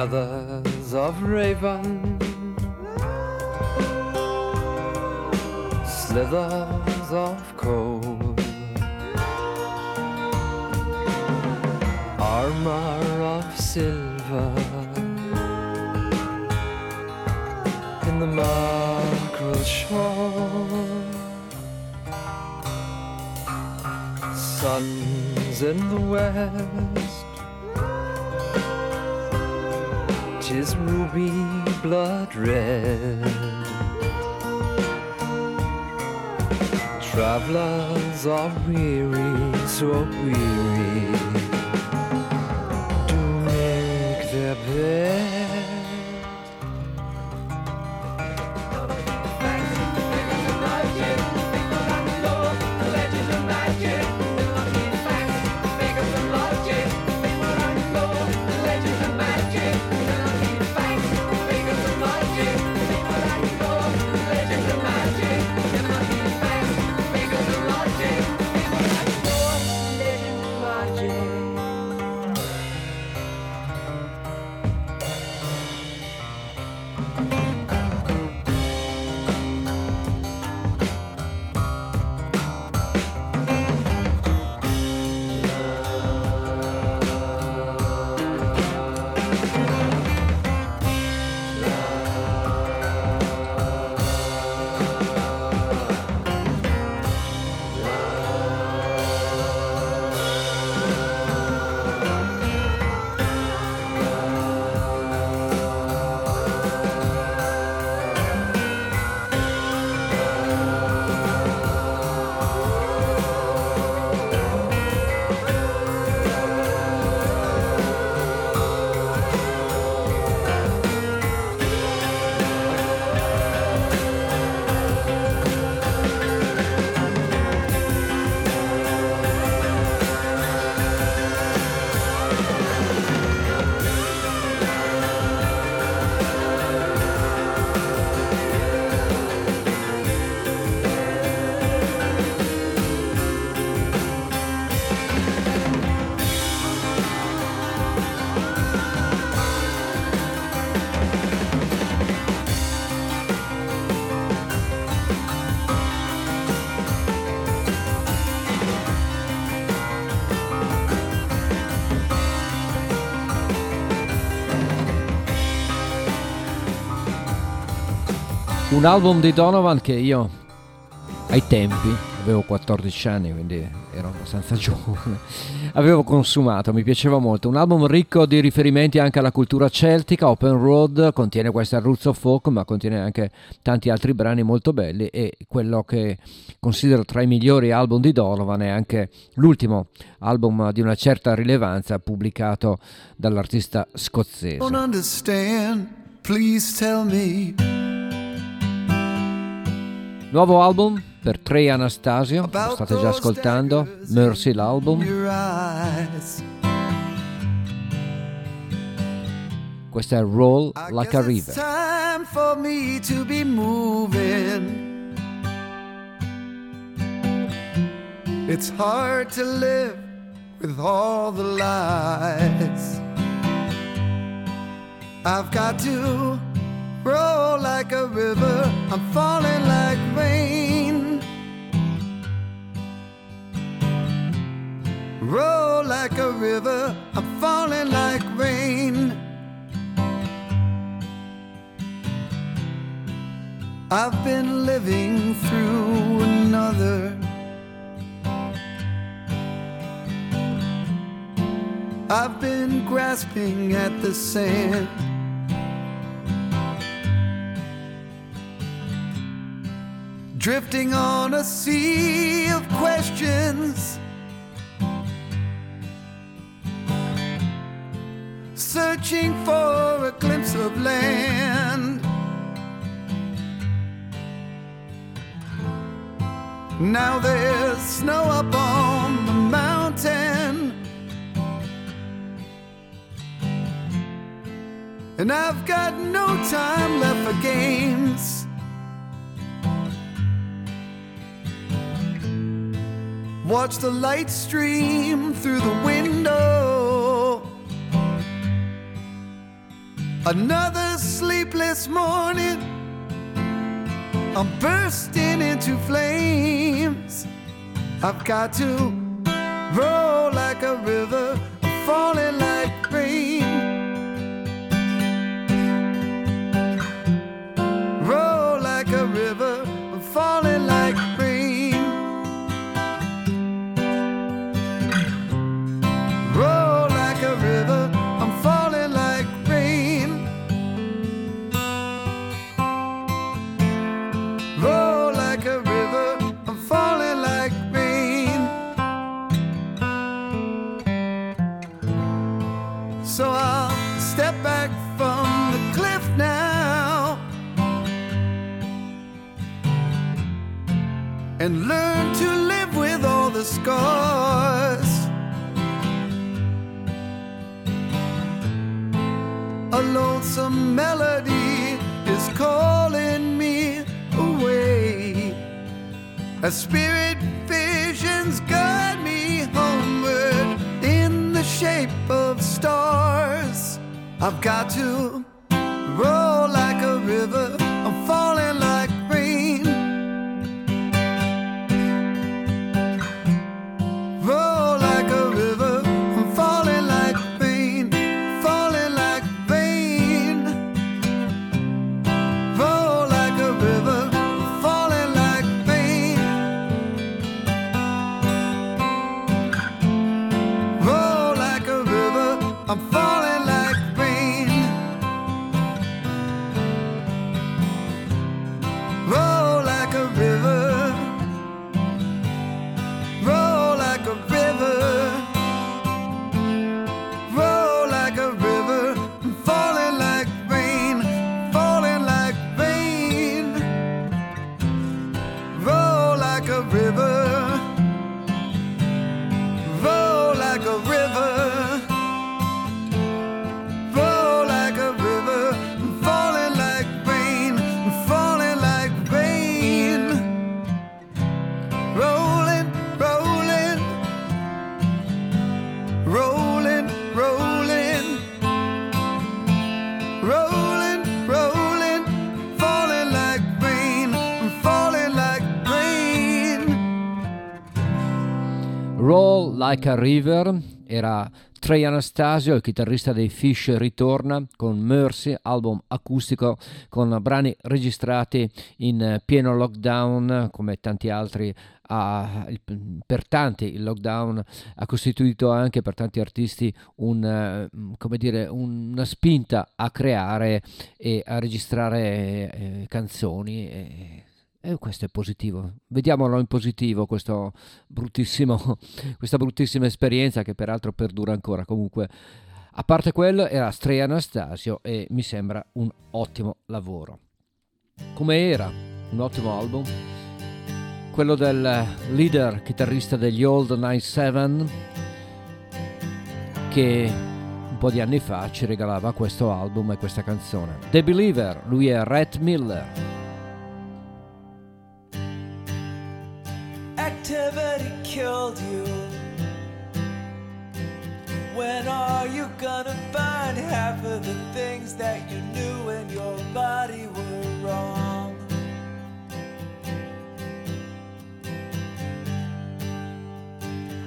Feathers of raven, slithers of coal, armor of silver. In the mackerel shore, suns in the west. Tis ruby blood red. Travelers are weary, so weary to make their bed. Un album di Donovan che io ai tempi, avevo 14 anni, quindi ero abbastanza giovane, avevo consumato, mi piaceva molto. Un album ricco di riferimenti anche alla cultura celtica, Open Road, contiene questa Roots of Folk, ma contiene anche tanti altri brani molto belli e quello che considero tra i migliori album di Donovan è anche l'ultimo album di una certa rilevanza pubblicato dall'artista scozzese. Nuovo album per Trey Anastasio, lo state già ascoltando, Mercy l'album. Questa è Roll Like a River. time for me to be moving. It's hard to live with all the lies. I've got to roll like a river, I'm falling like rain. Roll like a river, I'm falling like rain. I've been living through another. I've been grasping at the sand. Drifting on a sea of questions. Searching for a glimpse of land. Now there's snow up on the mountain. And I've got no time left for games. Watch the light stream through the window. Another sleepless morning. I'm bursting into flames. I've got to roll like a river, falling like rain. And learn to live with all the scars. A lonesome melody is calling me away. A spirit visions guide me homeward in the shape of stars. I've got to roll like a river, Like a River era Trey Anastasio, il chitarrista dei Fish, ritorna con Mercy, album acustico con brani registrati in pieno lockdown come tanti altri. ha- per tanti il lockdown ha costituito anche per tanti artisti un, eh, dire, una spinta a creare e a registrare eh, canzoni. E, questo è positivo. Vediamolo in positivo, questa bruttissima esperienza che peraltro perdura ancora. Comunque, a parte quello, era Stray Anastasio e mi sembra un ottimo lavoro. Come era un ottimo album? Quello del leader chitarrista degli Old Night Seven che un po' di anni fa ci regalava questo album e questa canzone. The Believer, lui è Rhett Miller. Killed you. When are you gonna find half of the things that you knew in your body were wrong?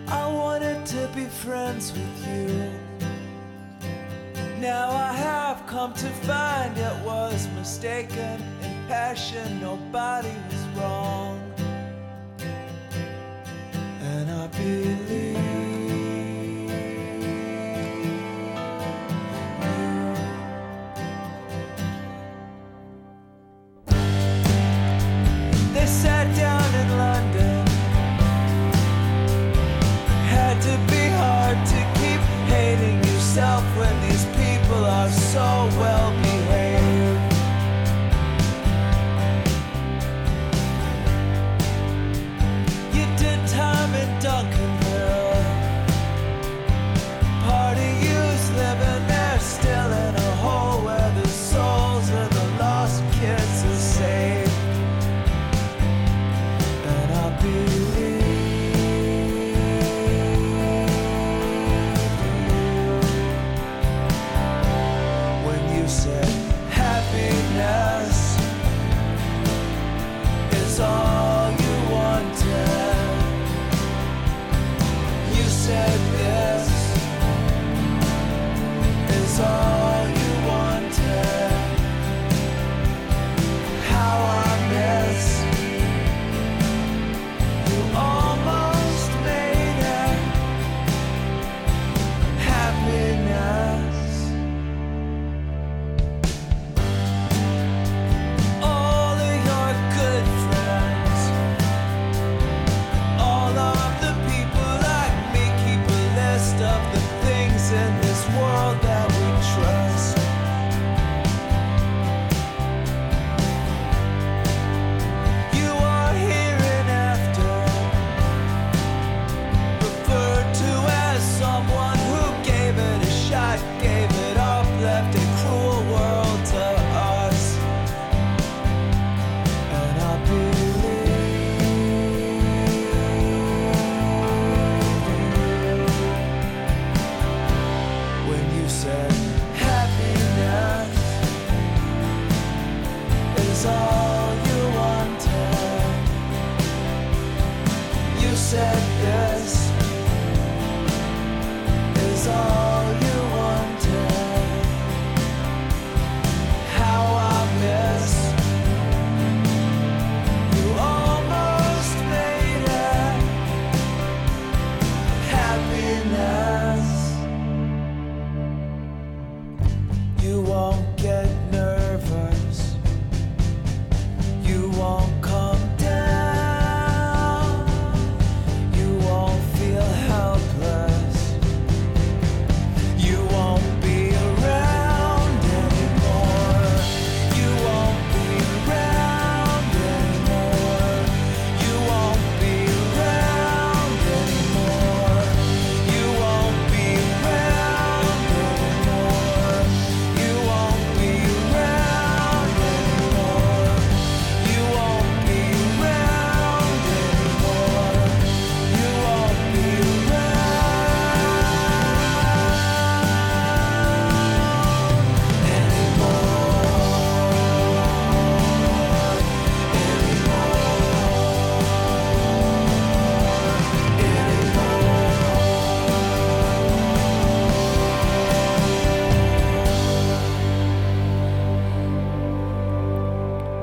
I wanted to be friends with you. Now I have come to find it was mistaken and passion, nobody was wrong. I believe. They sat down in London. Had to be hard to keep hating yourself when these people are so well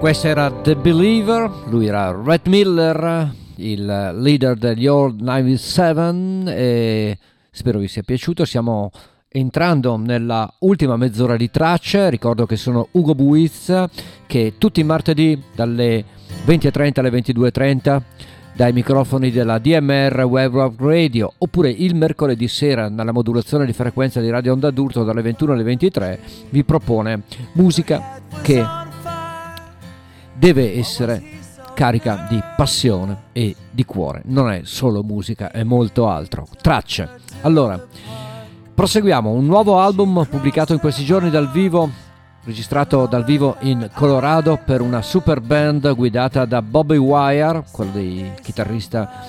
Questo era The Believer, lui era Red Miller, il leader degli Old 97 e spero vi sia piaciuto. Stiamo entrando nella ultima mezz'ora di tracce, ricordo che sono Ugo Buiz che tutti i martedì dalle 20.30 alle 22.30 dai microfoni della DMR Web Rock Radio oppure il mercoledì sera nella modulazione di frequenza di Radio Onda d'Urto dalle 21 alle 23 vi propone musica che deve essere carica di passione e di cuore. Non è solo musica, è molto altro. Tracce. Allora, proseguiamo. Un nuovo album pubblicato in questi giorni dal vivo, registrato dal vivo in Colorado per una super band guidata da Bobby Wire, quello dei chitarrista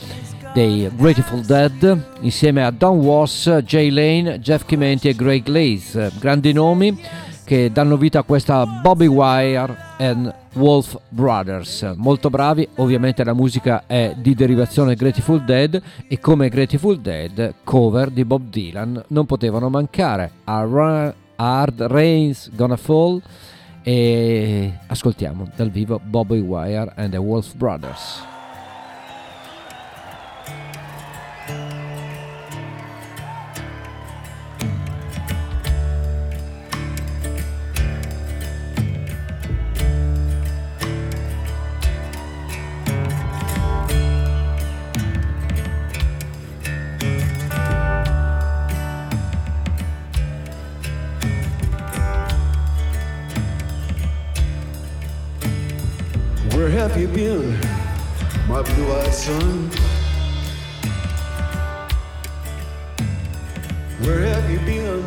dei Grateful Dead, insieme a Don Was, Jay Lane, Jeff Chimenti e Greg Glaze. Grandi nomi che danno vita a questa Bobby Wire and Wolf Brothers. Molto bravi, ovviamente la musica è di derivazione Grateful Dead e come Grateful Dead, cover di Bob Dylan non potevano mancare. A Hard Rain's Gonna Fall e ascoltiamo dal vivo Bobby Wire and the Wolf Brothers. Where have you been, my blue-eyed son? Where have you been,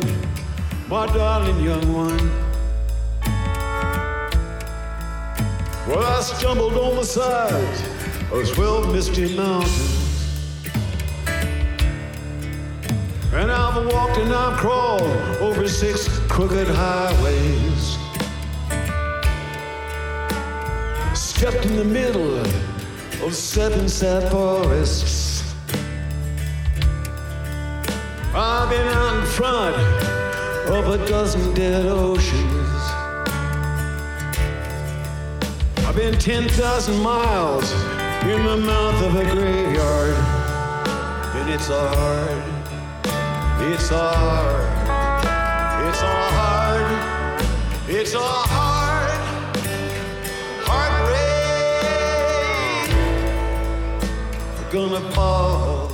my darling young one? Well, I stumbled on the side of twelve misty mountains. And I've walked and I've crawled over six crooked highways. Sunset forests. I've been out in front of a dozen dead oceans. I've been 10,000 miles in the mouth of a graveyard. And it's hard, it's hard, it's hard, it's hard. Gonna fall.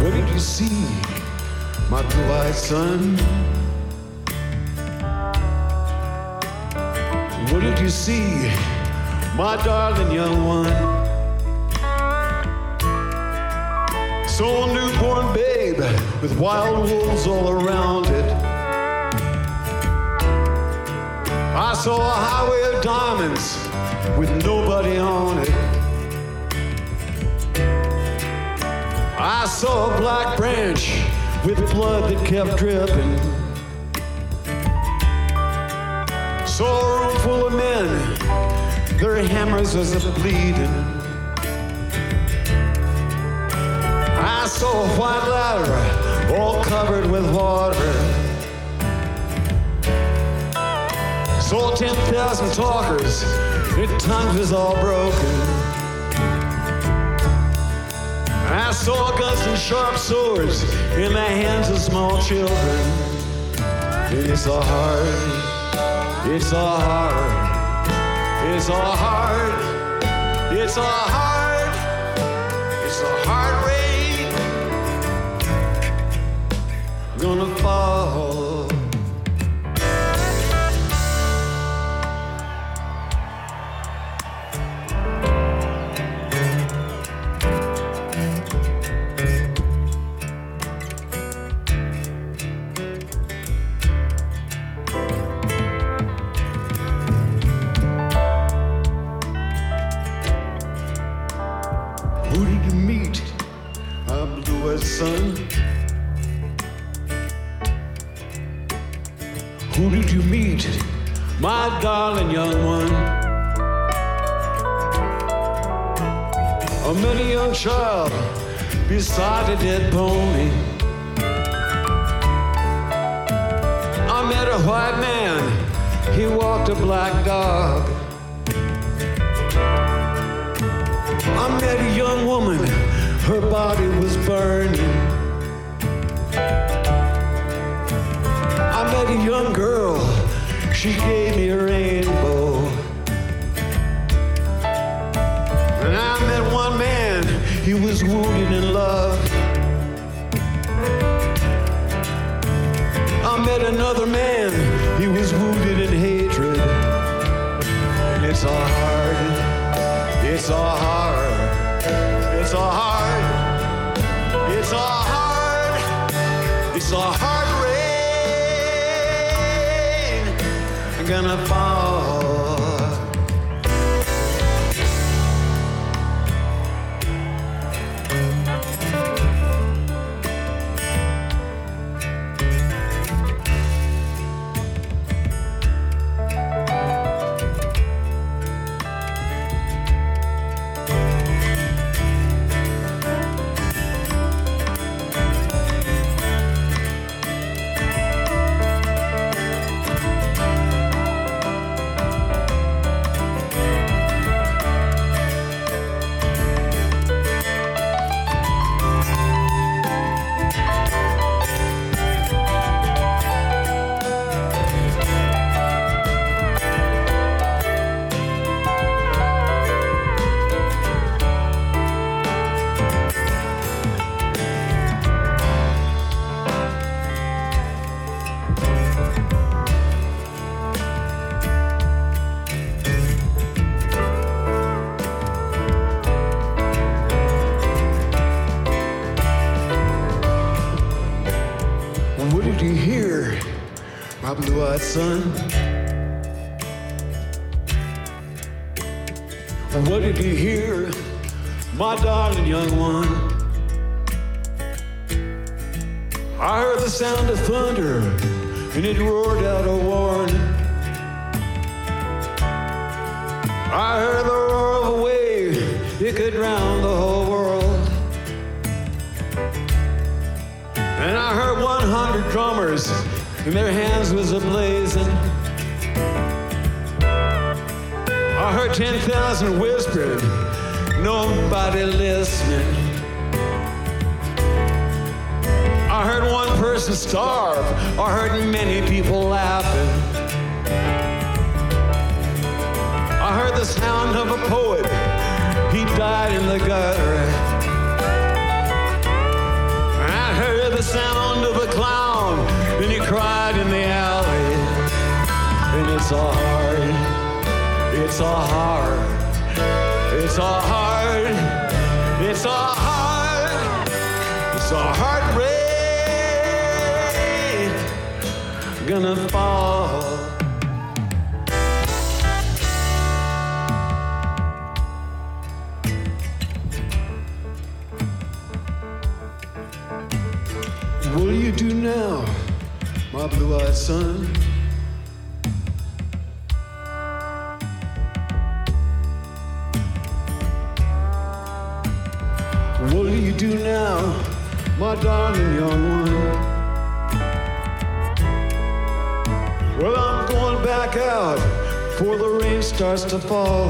What did you see, my blue-eyed son? What did you see? My darling young one. A newborn babe with wild wolves all around it. I saw a highway of diamonds with nobody on it. I saw a black branch with blood that kept dripping. Saw a room full of men their hammers was a bleeding. I saw a white ladder all covered with water. Saw 10,000 talkers, their tongues was all broken. I saw guns and sharp swords in the hands of small children. It's a hard, it's a hard. It's a hard, it's a hard, it's a hard rain. Gonna fall. beautiful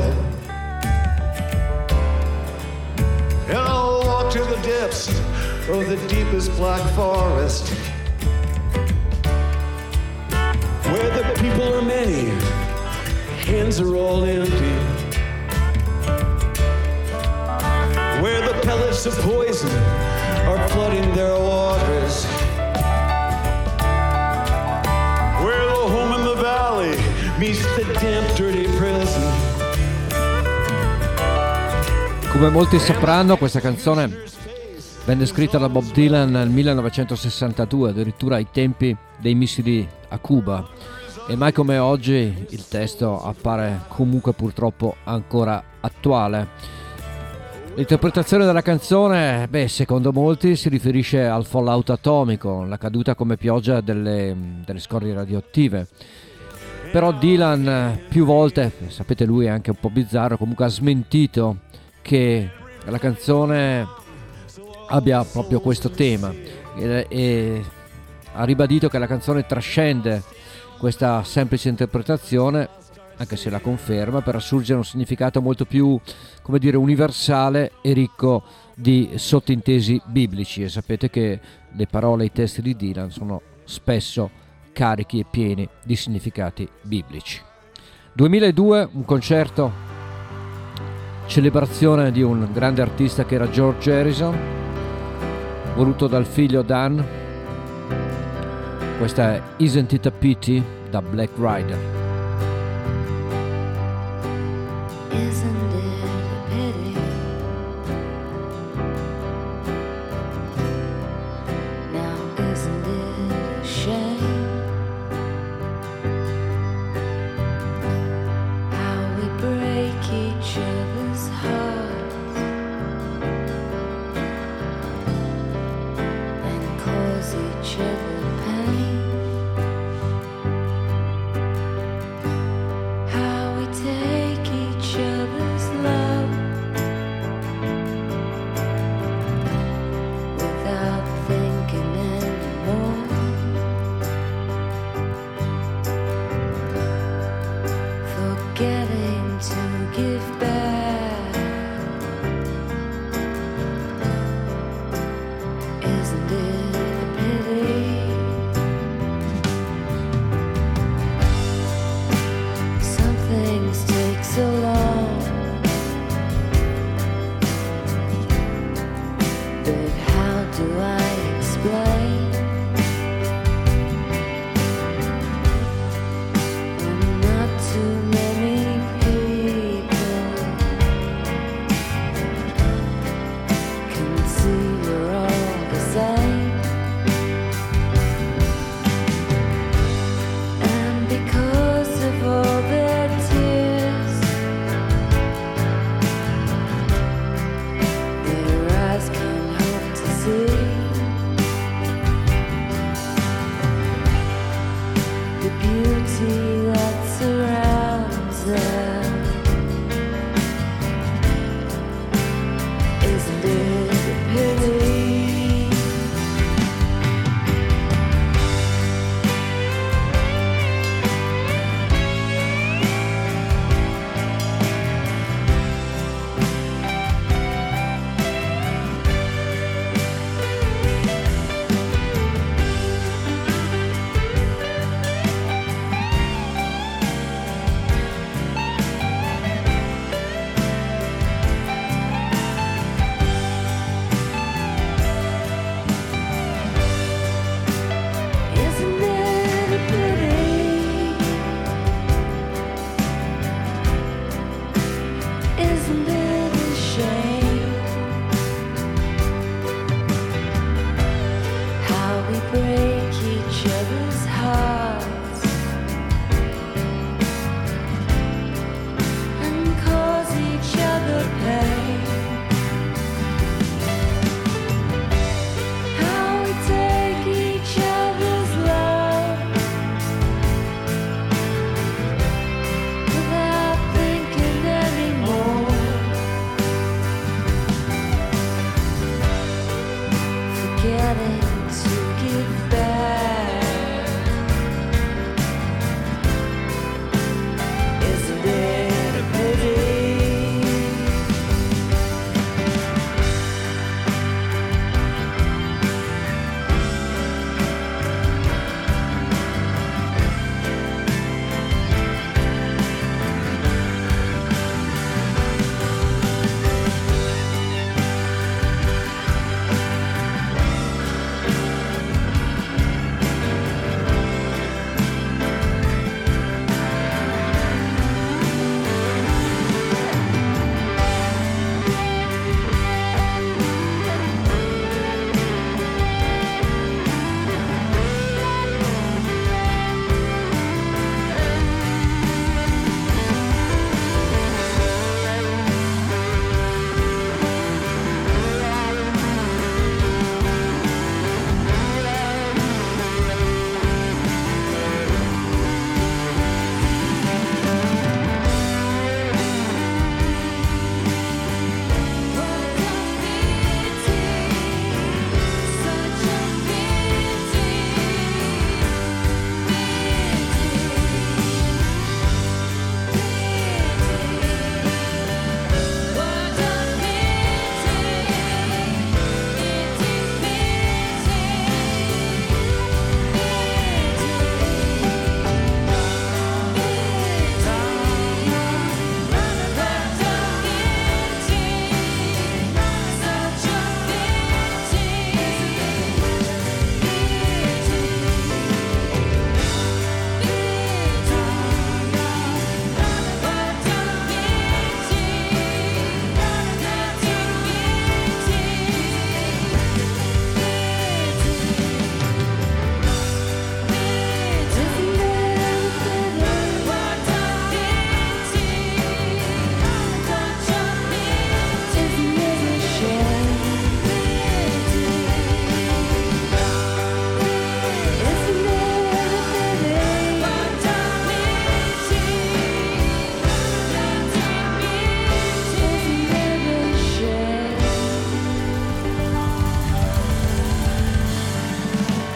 molti sapranno, questa canzone venne scritta da Bob Dylan nel 1962, addirittura ai tempi dei missili a Cuba. E mai come oggi il testo appare comunque purtroppo ancora attuale. L'interpretazione della canzone, beh, secondo molti si riferisce al fallout atomico, la caduta come pioggia delle, delle scorie radioattive. Però Dylan più volte, sapete lui è anche un po' bizzarro, comunque ha smentito che la canzone abbia proprio questo tema. E, e ha ribadito che la canzone trascende questa semplice interpretazione anche se la conferma per assurgere un significato molto più come dire universale e ricco di sottintesi biblici. E sapete che le parole e i testi di Dylan sono spesso carichi e pieni di significati biblici. 2002 un concerto celebrazione di un grande artista che era George Harrison, voluto dal figlio Dan. Questa è Isn't It a Pity da Black Rider. Isn't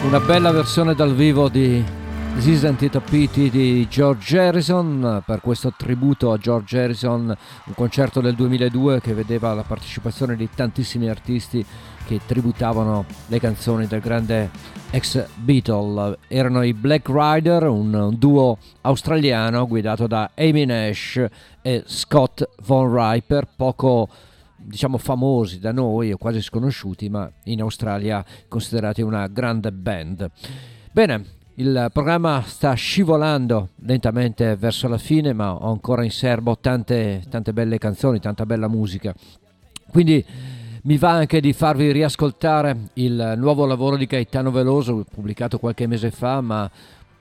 Una bella versione dal vivo di This Isn't a Pity di George Harrison per questo tributo a George Harrison, un concerto del 2002 che vedeva la partecipazione di tantissimi artisti che tributavano le canzoni del grande ex Beatle. Erano i Black Rider, un duo australiano guidato da Amy Nash e Scott Von Riper, poco diciamo famosi da noi o quasi sconosciuti, ma in Australia considerati una grande band. Bene, il programma sta scivolando lentamente verso la fine, ma ho ancora in serbo tante, tante belle canzoni, tanta bella musica. Quindi mi va anche di farvi riascoltare il nuovo lavoro di Gaetano Veloso, pubblicato qualche mese fa, ma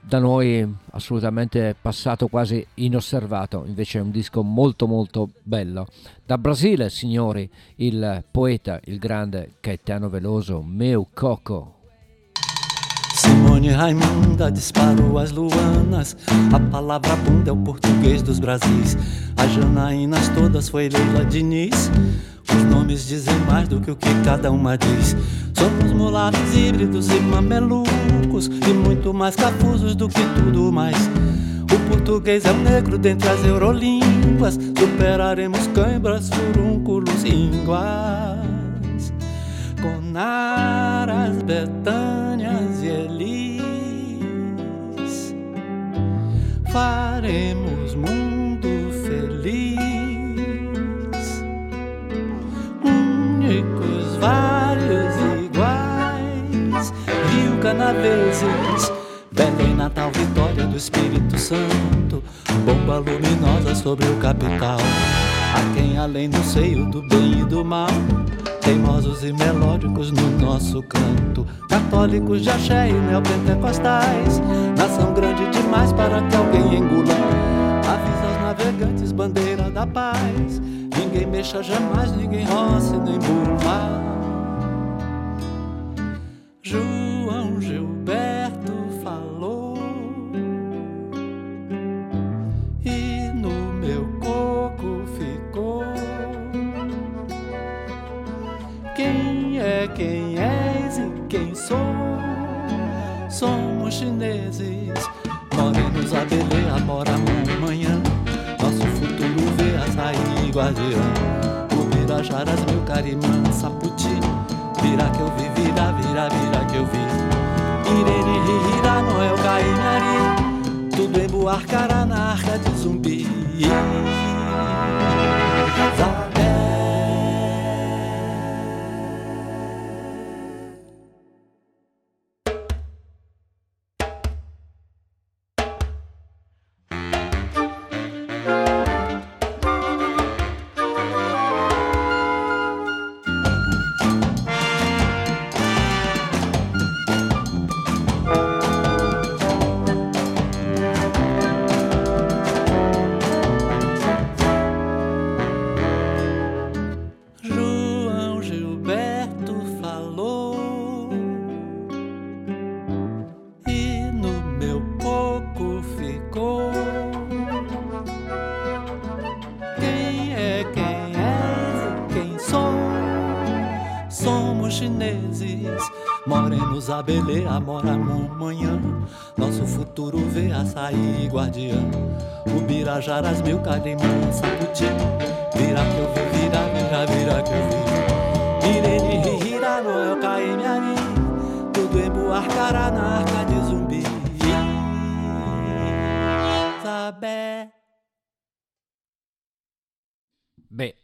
da noi assolutamente passato quasi inosservato, invece è un disco molto molto bello. Da Brasile, signori, il poeta, il grande Gaetano Veloso, Meu Coco. Simone Raimunda disparou as luanas. A palavra bunda é o português dos Brasis. As Janaínas todas foi Leila Diniz. Os nomes dizem mais do que o que cada uma diz. Somos mulatos híbridos e mamelucos. E muito mais cafusos do que tudo mais. O português é o negro dentre as eurolínguas. Superaremos cãibras, furúnculos e ínguas. Conaras, Betânias e Elis. Faremos mundo Canaveses. Belém, Natal, Vitória do Espírito Santo, bomba luminosa sobre o capital. A quem além do seio do bem e do mal, teimosos e melódicos no nosso canto. Católicos de axé e neopentecostais, nação grande demais para que alguém engula. Avisa aos navegantes, bandeira da paz. Ninguém mexa jamais, ninguém roce nem burma. João Somos chineses, morenos abelê, amora amanhã. Nosso futuro vê açaí guardião. Ubirajaras, meu carimã, saputi. Vira que eu vi, vira, vira, vira que eu vi. Irene, Rira, Noel, Cainari. Tudo em Buarcará, na arca de zumbi. João açaí guardião. Ubirajaras, meu carimã, saputi. Vira que eu vi, vira, vira, vira que eu vi. Irene, Rira, Noel, Caemiari. Tudo em Buarcará, na arca de zumbi. Sabé. Beh,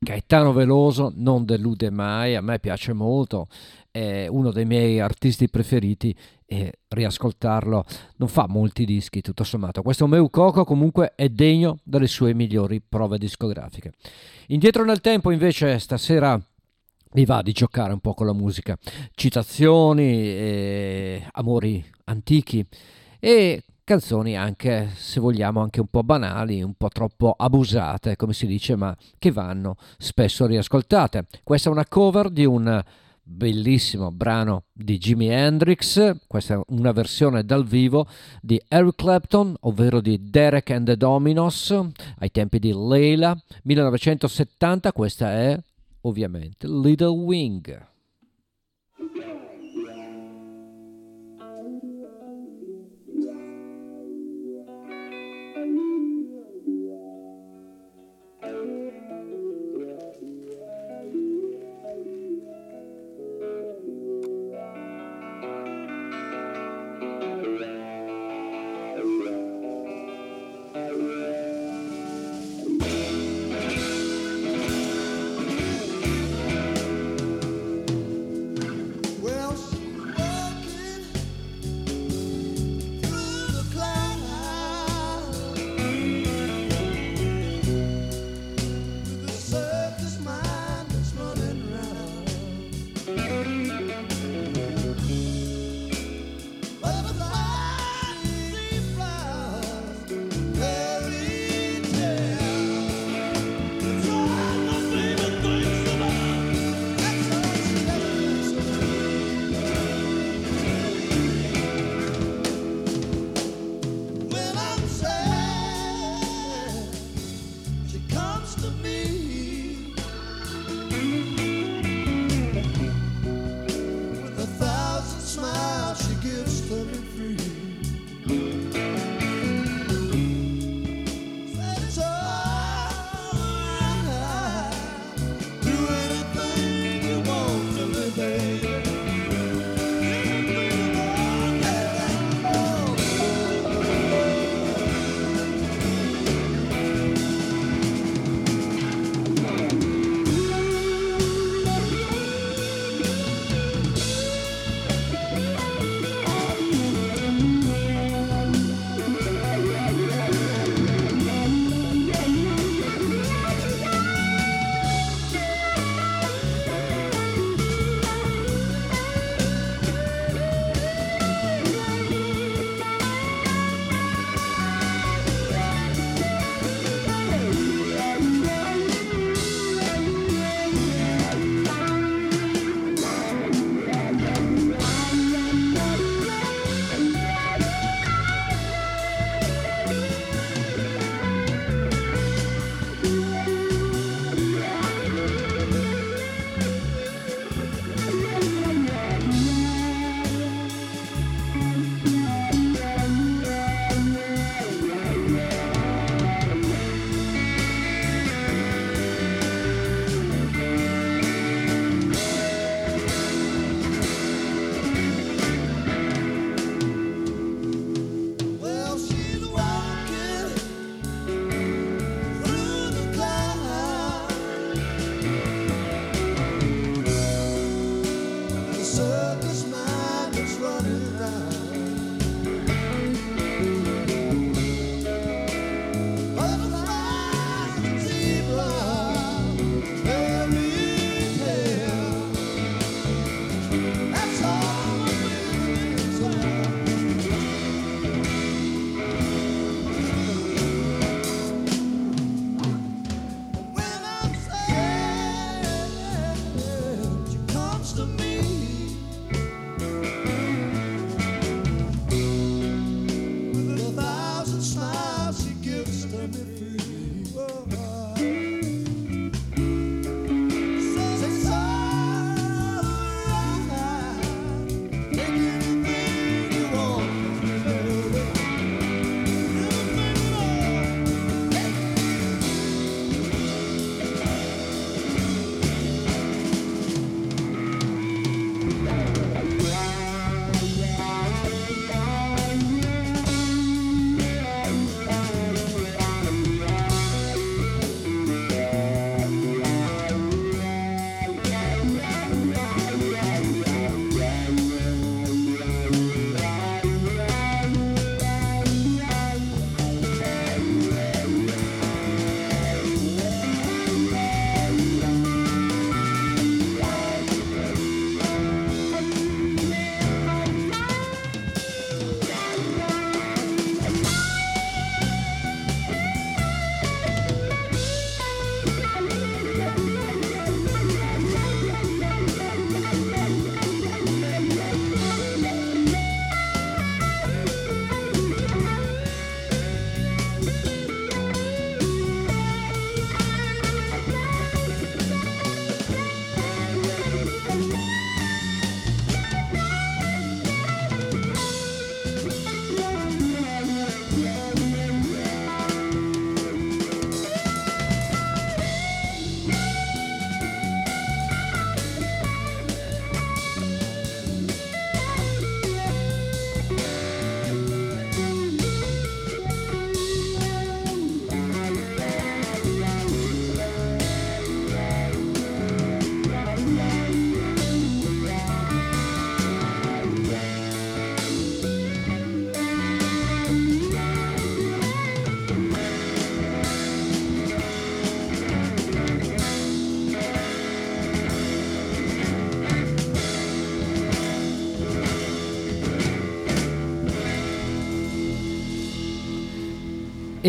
Gaetano Veloso non delude mai, a me piace molto, è uno dei miei artisti preferiti e riascoltarlo non fa molti dischi tutto sommato. Questo Meu Coco comunque è degno delle sue migliori prove discografiche. Indietro nel tempo invece stasera mi va di giocare un po' con la musica, citazioni, e amori antichi e canzoni anche, se vogliamo, anche un po' banali, un po' troppo abusate, come si dice, ma che vanno spesso riascoltate. Questa è una cover di un bellissimo brano di Jimi Hendrix, questa è una versione dal vivo di Eric Clapton, ovvero di Derek and the Dominos, ai tempi di Leila, 1970, questa è ovviamente Little Wing.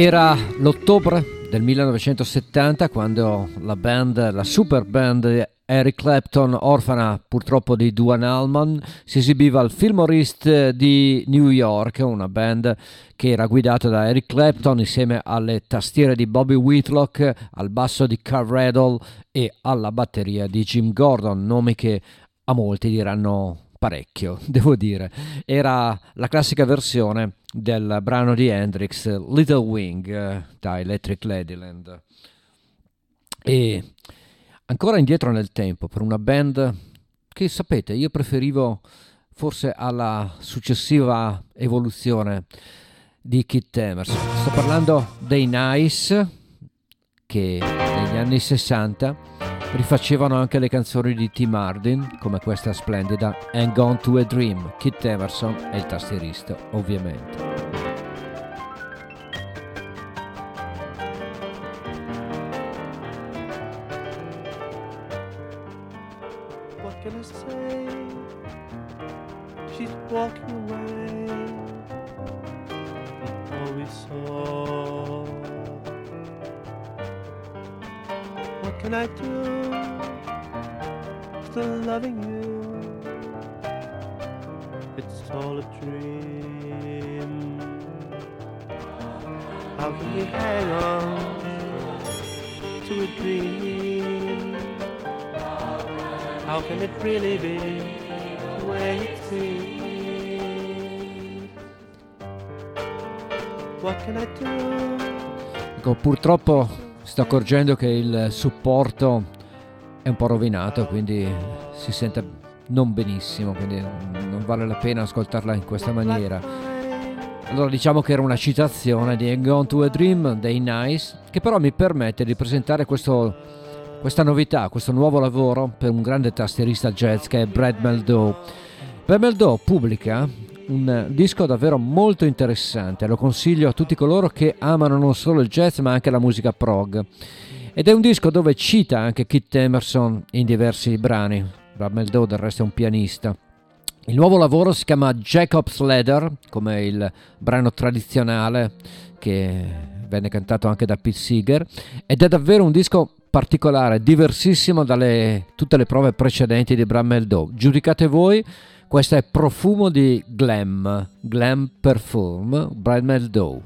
Era l'ottobre del 1970 quando la band, la super band Eric Clapton, orfana purtroppo di Duane Allman, si esibiva al Fillmore di New York, una band che era guidata da Eric Clapton insieme alle tastiere di Bobby Whitlock, al basso di Carl Riddle e alla batteria di Jim Gordon, nomi che a molti diranno parecchio, devo dire. Era la classica versione del brano di Hendrix Little Wing eh, da Electric Ladyland. E ancora indietro nel tempo, per una band che sapete, io preferivo forse alla successiva evoluzione di Kit Emerson. Sto parlando dei Nice che negli anni 60 rifacevano anche le canzoni di Tim Hardin, come questa splendida And Gone to a Dream, Kit Emerson e il tastierista, ovviamente. How can it really be the way it? What can I do? Ecco, purtroppo sto accorgendo che il supporto è un po' rovinato, quindi si sente non benissimo, quindi non vale la pena ascoltarla in questa maniera. Allora diciamo che era una citazione di On to a Dream dei Nice, che però mi permette di presentare questo, questa novità, questo nuovo lavoro per un grande tastierista jazz che è Brad Meldow. Brad Meldow pubblica un disco davvero molto interessante, lo consiglio a tutti coloro che amano non solo il jazz ma anche la musica prog. Ed è un disco dove cita anche Kit Emerson in diversi brani. Brad Meldow del resto è un pianista. Il nuovo lavoro si chiama Jacob's Ladder, come il brano tradizionale che venne cantato anche da Pete Seeger, ed è davvero un disco particolare, diversissimo dalle tutte le prove precedenti di Bram Meldow. Giudicate voi, questo è Profumo di Glam, Glam Perfume, Brad Meldow.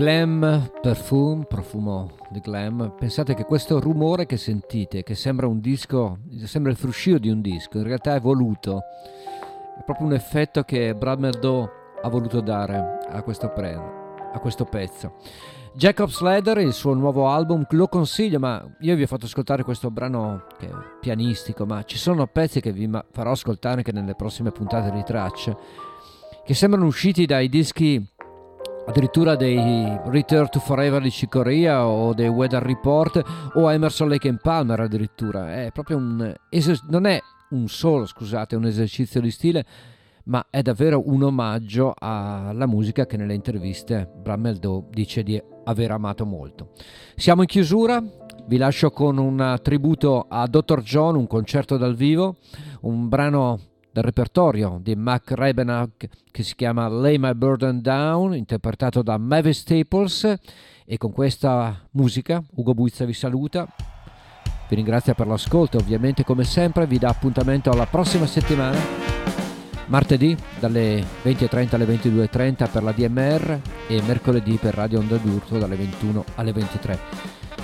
Glam Perfume, profumo di glam. Pensate che questo rumore che sentite, che sembra un disco, sembra il fruscio di un disco, in realtà è voluto. È proprio un effetto che Brad Murdo ha voluto dare a questo, pre- a questo pezzo. Jacob's Ladder, il suo nuovo album, lo consiglio, ma io vi ho fatto ascoltare questo brano che è pianistico, ma ci sono pezzi che vi farò ascoltare anche nelle prossime puntate di tracce, che sembrano usciti dai dischi addirittura dei Return to Forever di Cicoria o dei Weather Report o Emerson Lake and Palmer addirittura. È proprio un non è un solo scusate un esercizio di stile ma è davvero un omaggio alla musica che nelle interviste Brammeldo dice di aver amato molto. Siamo in chiusura. Vi lascio con un tributo a Dr. John un concerto dal vivo un brano del repertorio di Mac Rebenach che si chiama Lay My Burden Down, interpretato da Mavis Staples. E con questa musica Ugo Buizza vi saluta. Vi ringrazio per l'ascolto, ovviamente come sempre vi dà appuntamento alla prossima settimana, martedì dalle 20.30 alle 22.30 per la DMR e mercoledì per Radio Onda d'Urto dalle 21 alle 23.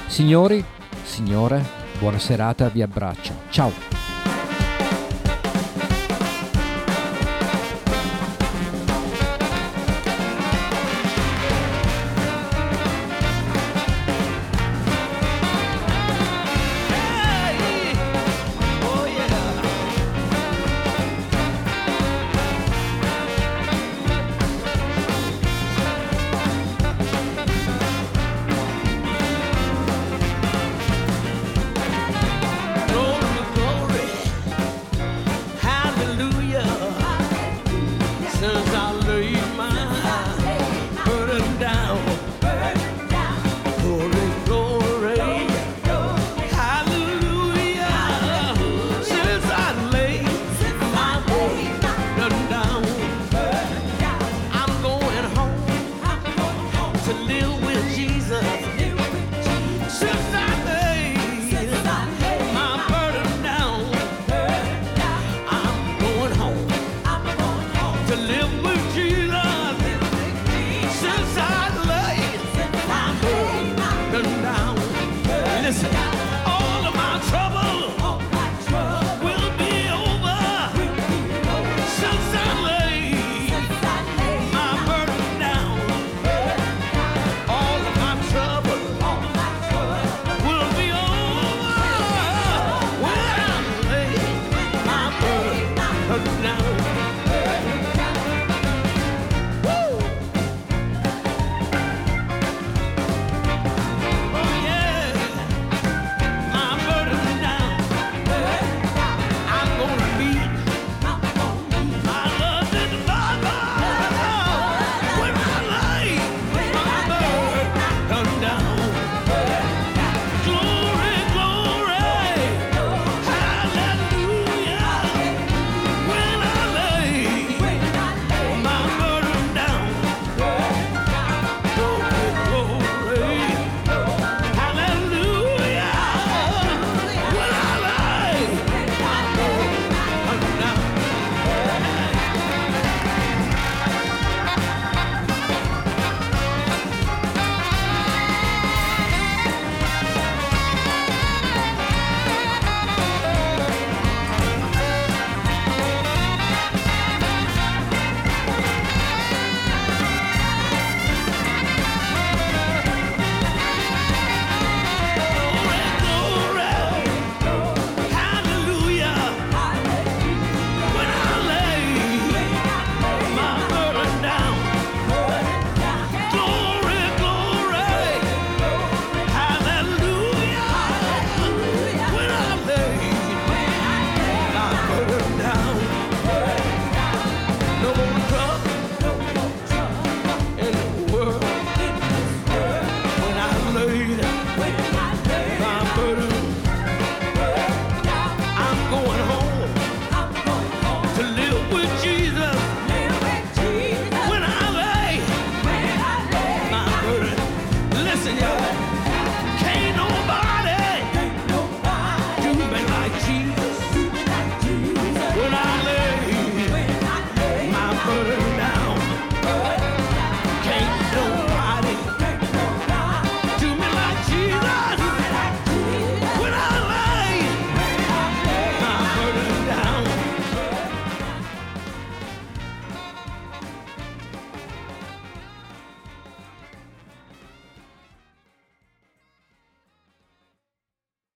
Signori, signore, buona serata, vi abbraccio. Ciao!